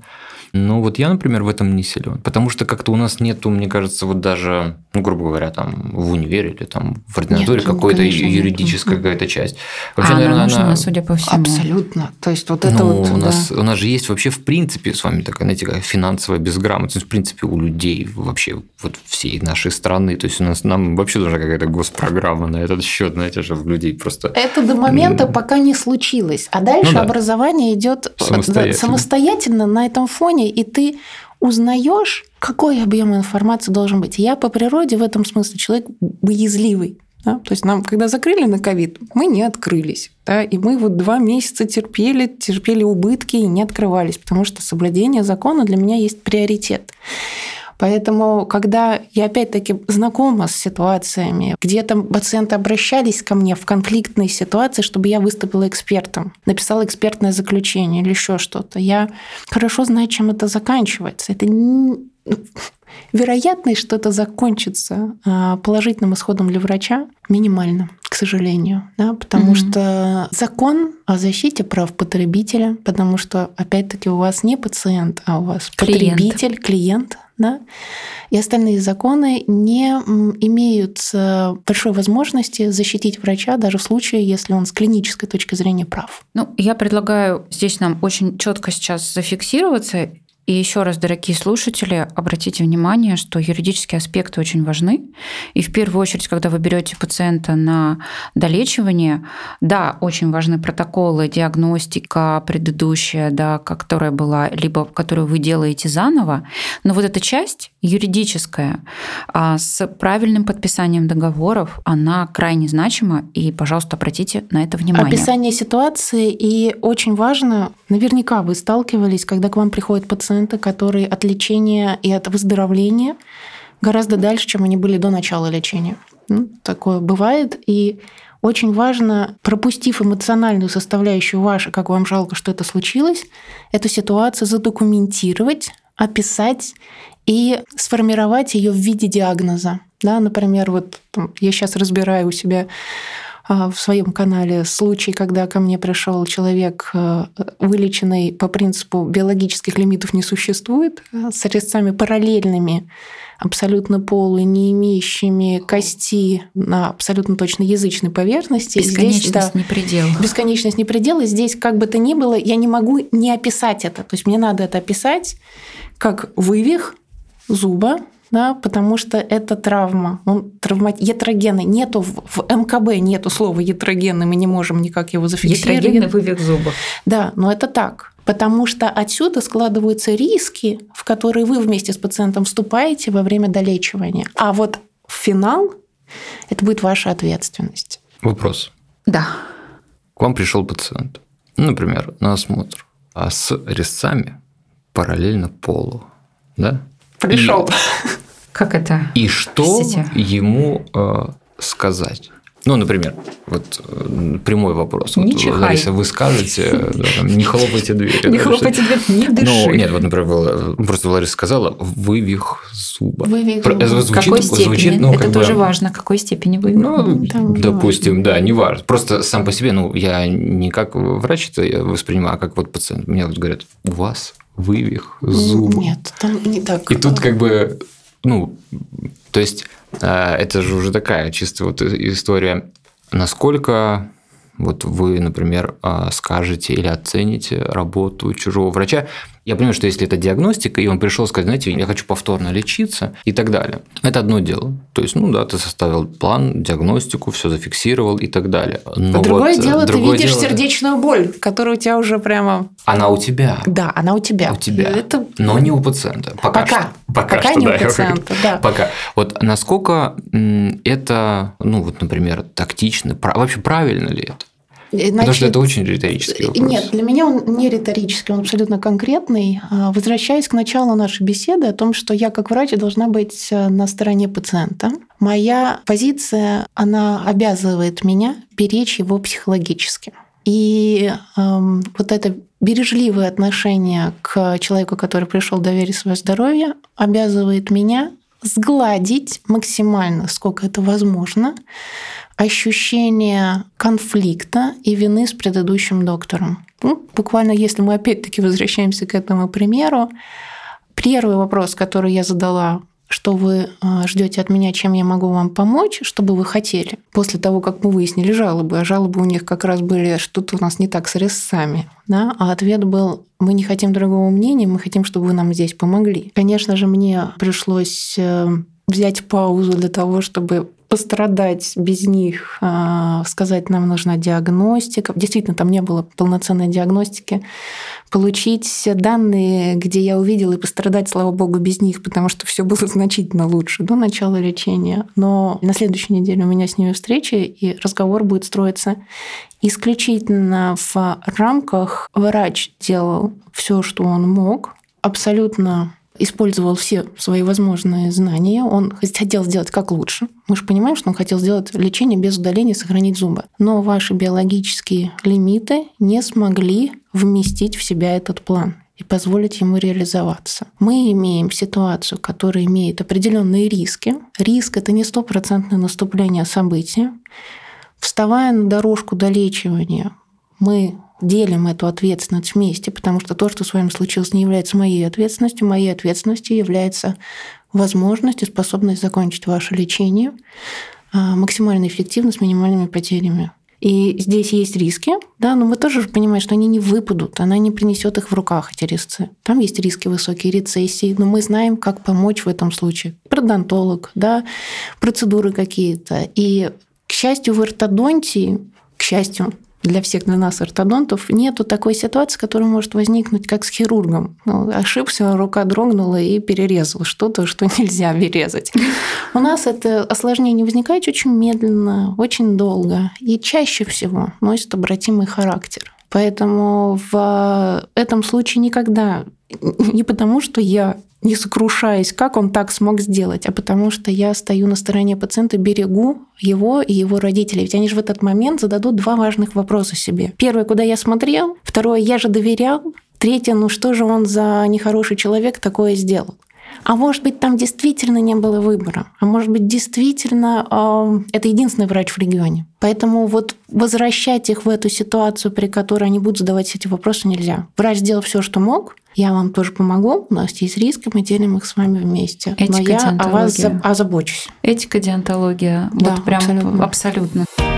Но вот я, например, в этом не силен. Потому что как-то у нас нету, мне кажется, вот даже, ну, грубо говоря, там в универе или там в ординатуре ну, какой-то юридическая какая-то часть. А она наверное, нужна, она- судя по всему. Абсолютно. То есть вот это ну, вот... у, да. нас, у нас же есть вообще, в принципе, с вами такая, знаете, какая финансовая безграмотность, в принципе, у людей вообще вот всей нашей страны. То есть у нас нам вообще должна какая-то госпрограмма на этот счет, знаете, чтобы людей просто... Это до момента, пока не случилось. А дальше Ну да. образование идет Самостоятельно. самостоятельно на этом фоне, и ты узнаешь, какой объем информации должен быть. Я по природе в этом смысле человек боязливый. да. То есть нам, когда закрыли на ковид, мы не открылись. Да? И мы вот два месяца терпели, терпели убытки и не открывались, потому что соблюдение закона для меня есть приоритет. Поэтому, когда я опять-таки знакома с ситуациями, где там пациенты обращались ко мне в конфликтной ситуации, чтобы я выступила экспертом, написала экспертное заключение или еще что-то, я хорошо знаю, чем это заканчивается. Это не- вероятность, что это закончится а, положительным исходом для врача, минимально, к сожалению. Да, потому Мгм. что закон о защите прав потребителя, потому что, опять-таки, у вас не пациент, а у вас Клиент. потребитель, клиент, да, и остальные законы не имеют э, большой возможности защитить врача даже в случае, если он с клинической точки зрения прав. Ну, я предлагаю здесь нам очень четко сейчас зафиксироваться. И еще раз, дорогие слушатели, обратите внимание, что юридические аспекты очень важны. И в первую очередь, когда вы берете пациента на долечивание, да, очень важны протоколы, диагностика предыдущая, да, которая была, либо которую вы делаете заново. Но вот эта часть юридическая а, с правильным подписанием договоров, она крайне значима. И, пожалуйста, обратите на это внимание. Описание ситуации, и очень важно, наверняка вы сталкивались, когда к вам приходят пациенты, которые от лечения и от выздоровления гораздо дальше, чем они были до начала лечения. Ну, такое бывает, и очень важно, пропустив эмоциональную составляющую вашу, как вам жалко, что это случилось, эту ситуацию задокументировать, описать и сформировать ее в виде диагноза. Да, например, вот там, я сейчас разбираю у себя в своем канале случай, когда ко мне пришел человек, э, вылеченный по принципу биологических лимитов не существует, э, с резцами параллельными, абсолютно полые, не имеющими кости на абсолютно точно язычной поверхности. И здесь, Бесконечность да, не предел. бесконечность не предел. И здесь, как бы то ни было, я не могу не описать это. То есть мне надо это описать как вывих зуба, да, потому что это травма. Он травма... ятрогенный. Нету в, в МКБ нету слова ятрогенный, мы не можем никак его зафиксировать. Ятрогенный вывих зуба. Да, но это так. Потому что отсюда складываются риски, в которые вы вместе с пациентом вступаете во время долечивания. А вот финал – это будет ваша ответственность. Вопрос. Да. К вам пришел пациент, ну, например, на осмотр, а с резцами параллельно полу, да? Пришел. Как это? И что Простите. ему э, сказать? Ну, например, вот э, прямой вопрос. Не вот, чихай. Лариса, вы скажете, да, там, не хлопайте дверь. Не хлопайте дверь, не дыши. Ну, нет, вот, например, просто Лариса сказала вывих зуба. Вывих зуба. звучит- какой степени? звучит, ну, это тоже бы- важно, какой степени вы. Ну, Там допустим, да, не важно. Просто сам по себе, ну, я не как врач это воспринимаю, а как вот пациент. Мне вот говорят, у вас вывих зуба. Нет, там не так. И тут как бы, ну, то есть э, это же уже такая чисто вот история, насколько вот вы, например, э, скажете или оцените работу чужого врача. Я понимаю, что если это диагностика, и он пришел сказать, знаете, я хочу повторно лечиться и так далее, это одно дело. То есть, ну да, ты составил план, диагностику, все зафиксировал и так далее. Но а другое вот, дело, другое ты видишь дело, сердечную боль, которая у тебя уже прямо... Она у тебя. Да, она у тебя. У тебя. Это... Но не у пациента. Пока. Пока. Что. Пока, Пока что, не да, у пациента, да. Пока. Вот насколько это, ну вот, например, тактично, вообще правильно ли это? Значит, Потому что это очень риторический вопрос. Нет, для меня он не риторический, он абсолютно конкретный. А, возвращаясь к началу нашей беседы о том, что я как врач должна быть э, на стороне пациента, моя позиция, она обязывает меня беречь его психологически. И эм, вот это бережливое отношение к человеку, который пришел доверить свое здоровье, обязывает меня сгладить максимально, сколько это возможно, ощущение конфликта и вины с предыдущим доктором. Ну, буквально, если мы опять-таки возвращаемся к этому примеру, первый вопрос, который я задала что вы а, ждете от меня, чем я могу вам помочь, чтобы вы хотели. После того, как мы выяснили жалобы, а жалобы у них как раз были, что-то у нас не так с резцами, да, а ответ был, мы не хотим другого мнения, мы хотим, чтобы вы нам здесь помогли. Конечно же, мне пришлось э, взять паузу для того, чтобы пострадать без них, а, сказать, нам нужна диагностика. Действительно, там не было полноценной диагностики. Получить данные, где я увидела, и пострадать, слава богу, без них, потому что все было значительно лучше до начала лечения. Но на следующей неделе у меня с ними встреча, и разговор будет строиться исключительно в рамках врач делал все, что он мог, абсолютно использовал все свои возможные знания. Он хотел сделать как лучше. Мы же понимаем, что он хотел сделать лечение без удаления, сохранить зубы. Но ваши биологические лимиты не смогли вместить в себя этот план и позволить ему реализоваться. Мы имеем ситуацию, которая имеет определенные риски. Риск – это не стопроцентное наступление события. Вставая на дорожку долечивания, мы делим эту ответственность вместе, потому что то, что с вами случилось, не является моей ответственностью. Моей ответственностью является возможность и способность закончить ваше лечение а, максимально эффективно с минимальными потерями. И здесь есть риски, да, но вы тоже понимаете, что они не выпадут, она не принесет их в руках, эти резцы. Там есть риски высокие рецессии, но мы знаем, как помочь в этом случае. Продонтолог, да, процедуры какие-то. И, к счастью, в ортодонтии, к счастью, для всех для нас ортодонтов нету такой ситуации, которая может возникнуть как с хирургом. Ну, ошибся, рука дрогнула и перерезал что-то, что нельзя перерезать. У нас это осложнение возникает очень медленно, очень долго и чаще всего носит обратимый характер. Поэтому в этом случае никогда не потому, что я не сокрушаясь, как он так смог сделать, а потому что я стою на стороне пациента, берегу его и его родителей. Ведь они же в этот момент зададут два важных вопроса себе. Первое, куда я смотрел. Второе, я же доверял. Третье, ну что же он за нехороший человек такое сделал? А может быть, там действительно не было выбора. А может быть, действительно э, это единственный врач в регионе. Поэтому вот возвращать их в эту ситуацию, при которой они будут задавать эти вопросы, нельзя. Врач сделал все, что мог, я вам тоже помогу, у нас есть риски, мы делим их с вами вместе. Этика, Но я о вас озабочусь. Этика, диантология. Да, вот прям абсолютно. абсолютно.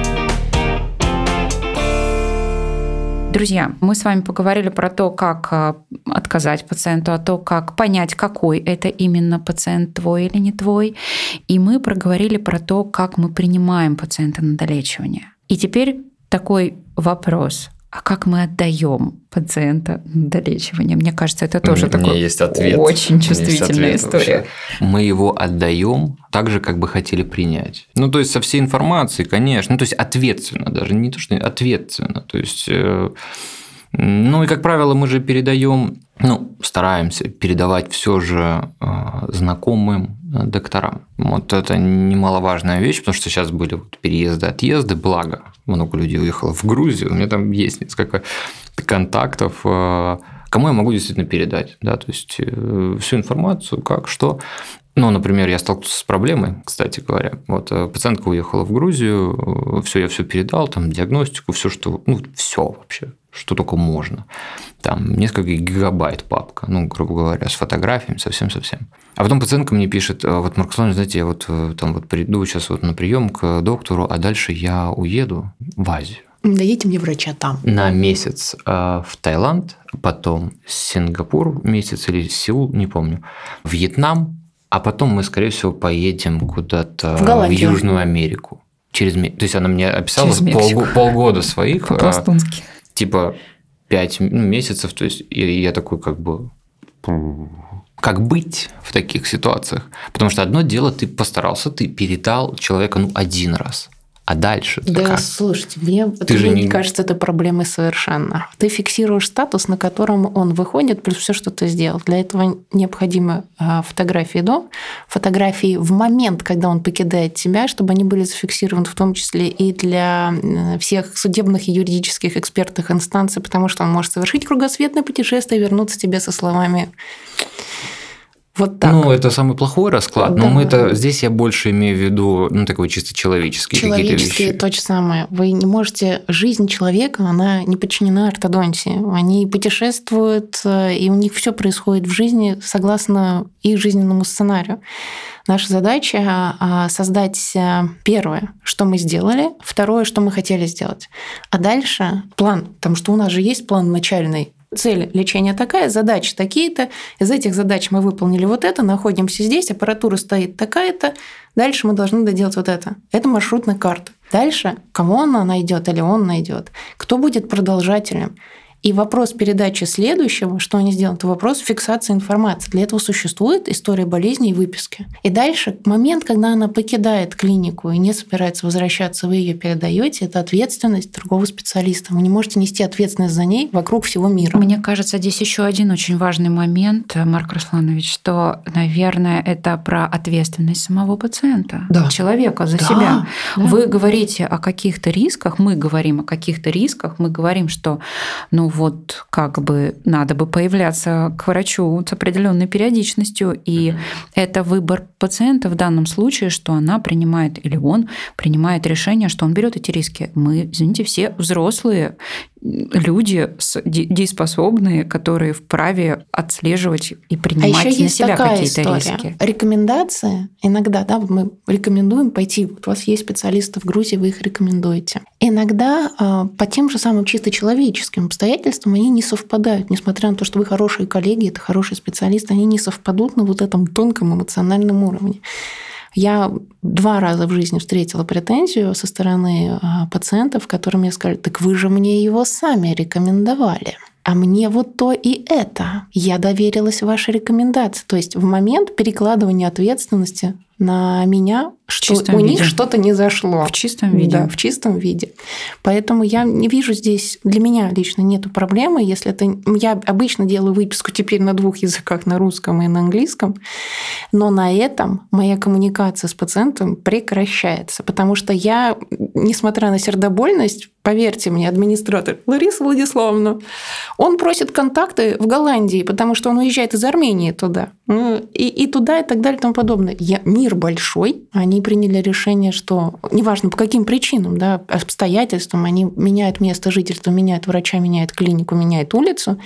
Друзья, мы с вами поговорили про то, как а, отказать пациенту, а то, как понять, какой это именно пациент твой или не твой. И мы проговорили про то, как мы принимаем пациента на долечивание. И теперь такой вопрос а как мы отдаем пациента долечивание? Мне кажется, это тоже такой есть ответ. очень чувствительная ответ история. Вообще. Мы его отдаем так же, как бы хотели принять. Ну, то есть со всей информацией, конечно. Ну, то есть ответственно даже, не то, что ответственно. То есть, э, ну и, как правило, мы же передаем, ну, стараемся передавать все же э, знакомым э, докторам. Вот это немаловажная вещь, потому что сейчас были вот переезды, отъезды, благо много людей уехало в Грузию, у меня там есть несколько контактов, э, кому я могу действительно передать, да, то есть э, всю информацию, как, что. Ну, например, я столкнулся с проблемой, кстати говоря. Вот пациентка уехала в Грузию, все, я все передал, там диагностику, все, что, ну, все вообще, что только можно. Там несколько гигабайт папка, ну, грубо говоря, с фотографиями, совсем-совсем. А потом пациентка мне пишет, вот, Марк Славович, знаете, я вот там вот приду сейчас вот на прием к доктору, а дальше я уеду в Азию. Дайте мне врача там. На месяц э, в Таиланд, потом Сингапур месяц или Сеул, не помню, Вьетнам, а потом мы, скорее всего, поедем куда-то В в. Южную Америку. Через ме- То есть она мне описала полго- полгода своих, э, По-пластунски. Типа пять м- месяцев, то есть и я такой как бы как быть в таких ситуациях? Потому что одно дело, ты постарался, ты передал человека ну один раз, а дальше Да, как? слушайте, мне Ты же не- кажется, это проблемы совершенно. Ты фиксируешь статус, на котором он выходит, плюс все, что ты сделал. Для этого необходимы а, фотографии до, фотографии в момент, когда он покидает тебя, чтобы они были зафиксированы в том числе и для всех судебных и юридических экспертных инстанций, потому что он может совершить кругосветное путешествие и вернуться тебе со словами вот так. Ну, это самый плохой расклад, но Да. мы это здесь я больше имею в виду, ну, такой чисто человеческий какие-то Человеческие вещи. то же самое. Вы не можете... Жизнь человека, она не подчинена ортодонтии. Они путешествуют, э, и у них все происходит в жизни согласно их жизненному сценарию. Наша задача а, создать э, первое, что мы сделали, второе, что мы хотели сделать. А дальше план, потому что у нас же есть план начальный. Цель лечения такая, задачи такие-то. Из этих задач мы выполнили вот это, находимся здесь, аппаратура стоит такая-то. Дальше мы должны доделать вот это. Это маршрутная карта. Дальше кому она найдет или он найдет, кто будет продолжателем. И вопрос передачи следующего, что они сделают, это вопрос фиксации информации. Для этого существует история болезни и выписки. И дальше, момент, когда она покидает клинику и не собирается возвращаться, вы ее передаете, это ответственность другого специалиста. Вы не можете нести ответственность за ней вокруг всего мира. Мне кажется, здесь еще один очень важный момент, Марк Русланович, что, наверное, это про ответственность самого пациента, Да. человека за Да, себя. да. Вы говорите о каких-то рисках, мы говорим о каких-то рисках, мы говорим, что, ну вот, как бы надо бы появляться к врачу с определенной периодичностью, и это выбор пациента в данном случае, что она принимает или он принимает решение, что он берет эти риски. Мы, извините, все взрослые люди с- де- дееспособные, которые вправе отслеживать и А принимать еще на есть себя такая какие-то риски. Рекомендации иногда, да, мы рекомендуем пойти. Вот у вас есть специалисты в Грузии, вы их рекомендуете. Иногда а, по тем же самым чисто человеческим обстоятельствам они не совпадают, несмотря на то, что вы хорошие коллеги, это хорошие специалисты, они не совпадут на вот этом тонком эмоциональном уровне. Я два раза в жизни встретила претензию со стороны а, пациентов, которые мне сказали, так вы же мне его сами рекомендовали. А мне вот то и это. Я доверилась вашей рекомендации. То есть в момент перекладывания ответственности на меня, что у виде. них что-то не зашло. В чистом виде. Да, в чистом виде. Поэтому я не вижу здесь, для меня лично нету проблемы, если это... Я обычно делаю выписку теперь на двух языках, на русском и на английском, но на этом моя коммуникация с пациентом прекращается, потому что я, несмотря на сердобольность, поверьте мне, администратор Лариса Владиславовна, он просит контакты в Голландии, потому что он уезжает из Армении туда. Ну, И, и туда, и так далее, и тому подобное. Я, мир большой, они приняли решение, что неважно по каким причинам, да, обстоятельствам, они меняют место жительства, меняют врача, меняют клинику, меняют улицу.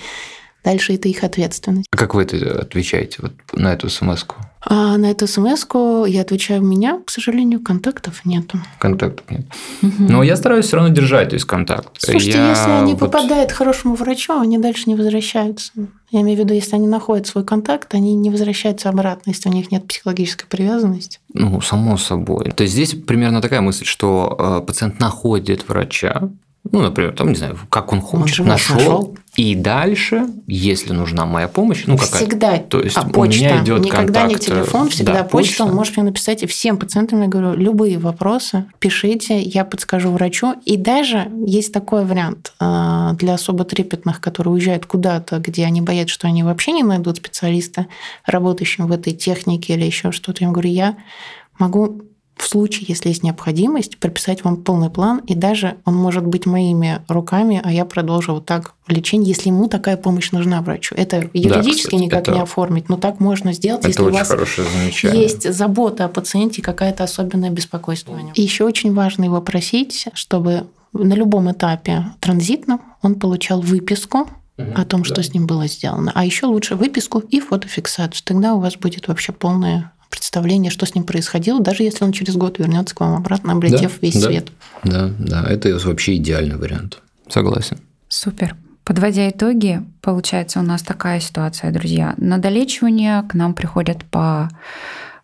Дальше это их ответственность. А как вы это отвечаете вот на эту смс -ку? А на эту смс я отвечаю, у меня, к сожалению, контактов нету. Контактов нет. Но я стараюсь все равно держать, то есть контакт. Слушайте, Я если они вот- попадают к хорошему врачу, они дальше не возвращаются. Я имею в виду, если они находят свой контакт, они не возвращаются обратно, если у них нет психологической привязанности. Ну, само собой. То есть здесь примерно такая мысль, что э, пациент находит врача, ну, например, там, не знаю, как он хочет, вас нашел, нашел. и дальше, если нужна моя помощь, ну, какая всегда. то есть а у почта, меня идет никогда не контакт, э, телефон, всегда да, почта. Он почта. может мне написать, и всем пациентам я говорю, любые вопросы пишите, я подскажу врачу. И даже есть такой вариант а, для особо трепетных, которые уезжают куда-то, где они боятся, что они вообще не найдут специалиста, работающего в этой технике или еще что-то. Я говорю, я могу в случае, если есть необходимость, прописать вам полный план, и даже он может быть моими руками, а я продолжу вот так лечение, если ему такая помощь нужна врачу. Это юридически кстати, никак это- не оформить, но так можно сделать, Это если у вас хорошее замечание. есть забота о пациенте, какая-то особенное беспокойство о нем. И еще очень важно его просить, чтобы на любом этапе транзитном он получал выписку о том, что да. с ним было сделано. А еще лучше выписку и фотофиксацию. Тогда у вас будет вообще полное представление, что с ним происходило, даже если он через год вернется к вам обратно, облетев Да, весь да. свет. Да, да, это вообще идеальный вариант. Согласен. Супер. Подводя итоги, получается у нас такая ситуация, друзья. На долечивание к нам приходят по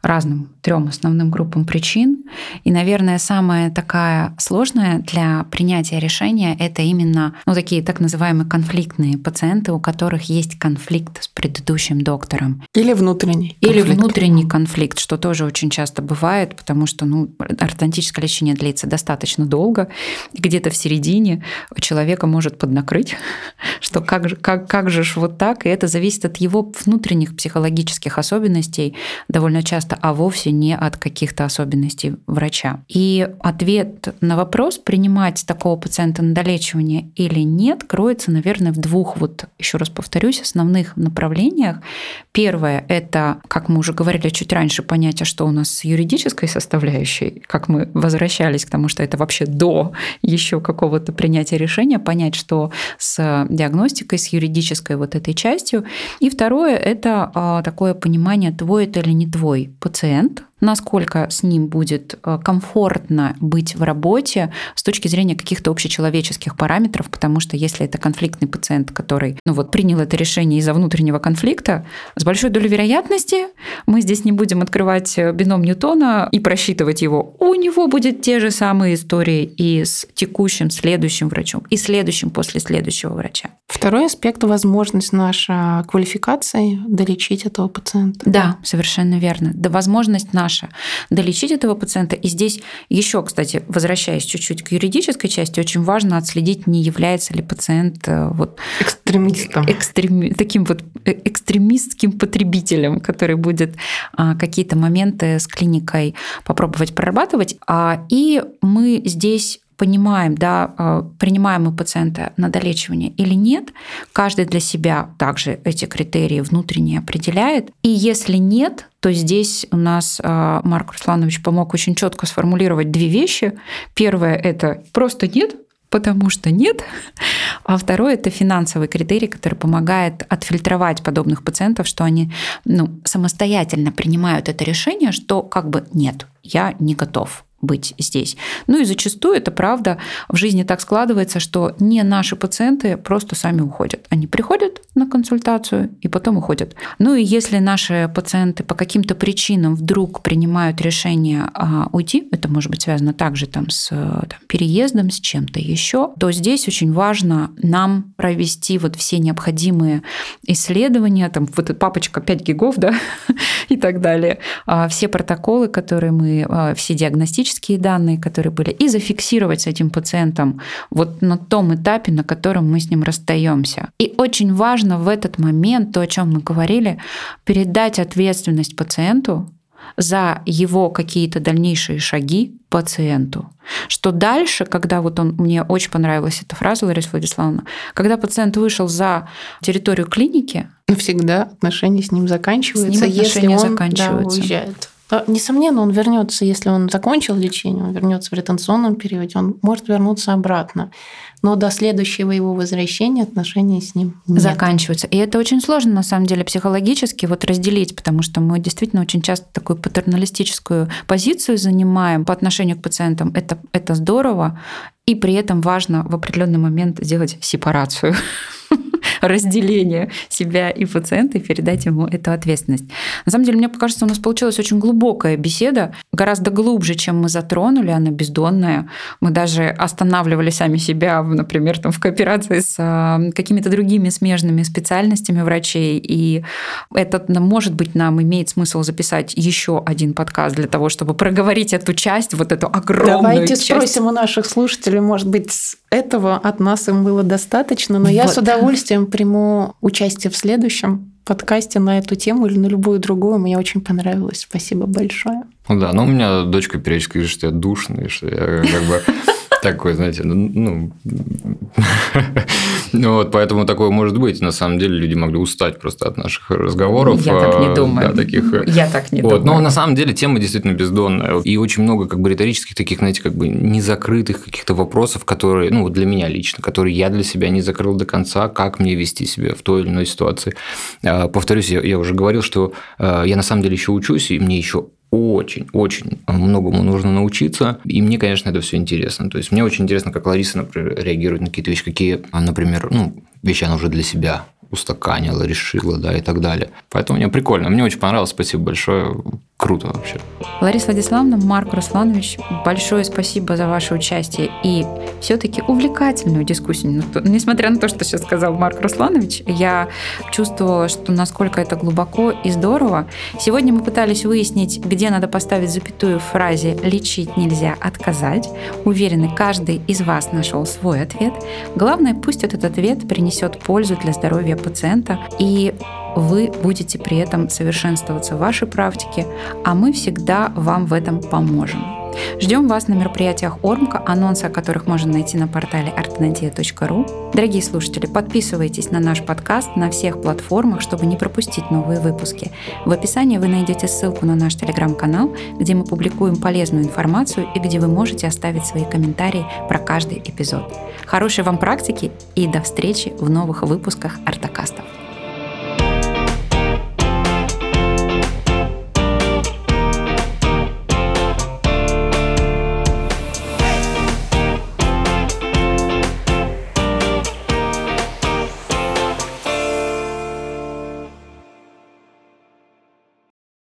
разным трем основным группам причин. И, наверное, самая такая сложная для принятия решения – это именно ну, такие так называемые конфликтные пациенты, у которых есть конфликт с предыдущим доктором. Или внутренний. Или конфликт. внутренний конфликт, что тоже очень часто бывает, потому что ну, ортодонтическое лечение длится достаточно долго, и где-то в середине человека может поднакрыть, что как же, как, как же ж вот так, и это зависит от его внутренних психологических особенностей довольно часто, а вовсе не от каких-то особенностей врача. И ответ на вопрос, принимать такого пациента на долечивание или нет, кроется, наверное, в двух, вот еще раз повторюсь, основных направлениях. Первое – это, как мы уже говорили чуть раньше, понятие, что у нас с юридической составляющей, как мы возвращались к тому, что это вообще до еще какого-то принятия решения, понять, что с диагностикой, с юридической вот этой частью. И второе – это а, такое понимание, твой это или не твой пациент, насколько с ним будет э, комфортно быть в работе с точки зрения каких-то общечеловеческих параметров, потому что если это конфликтный пациент, который ну вот, принял это решение из-за внутреннего конфликта, с большой долей вероятности мы здесь не будем открывать э, бином Ньютона и просчитывать его. У него будет те же самые истории и с текущим следующим врачом, и следующим после следующего врача. Второй аспект – возможность наша квалификации долечить этого пациента. Да, совершенно верно. Да, возможность наша долечить этого пациента. И здесь еще, кстати, возвращаясь чуть-чуть к юридической части, очень важно отследить, не является ли пациент э, вот Экстремистом. экстреми- таким вот э- экстремистским потребителем, который будет а, какие-то моменты с клиникой попробовать прорабатывать. А, и мы здесь понимаем, да, э, принимаем мы пациента на долечивание или нет, каждый для себя также эти критерии внутренне определяет. И если нет, то здесь у нас э, Марк Русланович помог очень четко сформулировать две вещи. Первое – это просто нет, потому что нет. А второе – это финансовый критерий, который помогает отфильтровать подобных пациентов, что они ну, самостоятельно принимают это решение, что как бы нет, я не готов быть здесь. Ну и зачастую это правда в жизни так складывается, что не наши пациенты просто сами уходят. Они приходят на консультацию и потом уходят. Ну и если наши пациенты по каким-то причинам вдруг принимают решение а, уйти, это может быть связано также там, с там, переездом, с чем-то еще, то здесь очень важно нам провести вот все необходимые исследования, там вот папочка 5 гигов, да, и так далее, а, все протоколы, которые мы, а, все диагностические данные, которые были, и зафиксировать с этим пациентом вот на том этапе, на котором мы с ним расстаемся. И очень важно в этот момент, то, о чем мы говорили, передать ответственность пациенту за его какие-то дальнейшие шаги пациенту. Что дальше, когда вот он, мне очень понравилась эта фраза, Лариса Владиславовна, когда пациент вышел за территорию клиники, Навсегда отношения с ним заканчиваются, С ним если отношения он заканчиваются. Да, уезжает. А, Несомненно, он вернется, если он закончил лечение, он вернется в ретенционном периоде, он может вернуться обратно. Но до следующего его возвращения отношения с ним нет. заканчиваются. И это очень сложно, на самом деле, психологически вот разделить, потому что мы действительно очень часто такую патерналистическую позицию занимаем по отношению к пациентам. Это, это здорово, и при этом важно в определенный момент сделать сепарацию разделение себя и пациента и передать ему эту ответственность. На самом деле, мне кажется, у нас получилась очень глубокая беседа, гораздо глубже, чем мы затронули, она бездонная. Мы даже останавливали сами себя, например, там, в кооперации с а, какими-то другими смежными специальностями врачей. И это, может быть, нам имеет смысл записать еще один подкаст для того, чтобы проговорить эту часть, вот эту огромную Давайте часть. спросим у наших слушателей, может быть, с этого от нас им было достаточно, но я Вот. с удовольствием приму участие в следующем подкасте на эту тему или на любую другую. Мне очень понравилось. Спасибо большое. Ну да, но у меня дочка периодически говорит, что я душный, что я как бы такой, знаете, ну, ну, ну вот, поэтому такое может быть. На самом деле люди могли устать просто от наших разговоров. Я так не а, думаю. Да, таких. э, Я так не Вот, думаю. но на самом деле тема действительно бездонная. И очень много как бы риторических таких, знаете, как бы незакрытых каких-то вопросов, которые, ну вот для меня лично, которые я для себя не закрыл до конца, как мне вести себя в той или иной ситуации. А, Повторюсь, я, я уже говорил, что а, я на самом деле еще учусь, и мне еще очень-очень многому нужно научиться. И мне, конечно, это все интересно. То есть мне очень интересно, как Лариса, например, реагирует на какие-то вещи, какие, например, ну, вещи она уже для себя устаканила, решила, да, и так далее. Поэтому мне прикольно. Мне очень понравилось. Спасибо большое. Круто вообще. Лариса Владиславовна, Марк Русланович, большое спасибо за ваше участие и все-таки увлекательную дискуссию. Ну, несмотря на то, что сейчас сказал Марк Русланович, я чувствовала, что насколько это глубоко и здорово. Сегодня мы пытались выяснить, где надо поставить запятую в фразе «лечить нельзя отказать». Уверены, каждый из вас нашел свой ответ. Главное, пусть этот ответ принесет пользу для здоровья пациента и вы будете при этом совершенствоваться в вашей практике, а мы всегда вам в этом поможем. Ждем вас на мероприятиях Ормка, анонсы о которых можно найти на портале artnadia.ru. Дорогие слушатели, подписывайтесь на наш подкаст на всех платформах, чтобы не пропустить новые выпуски. В описании вы найдете ссылку на наш телеграм-канал, где мы публикуем полезную информацию и где вы можете оставить свои комментарии про каждый эпизод. Хорошей вам практики и до встречи в новых выпусках Артокастов.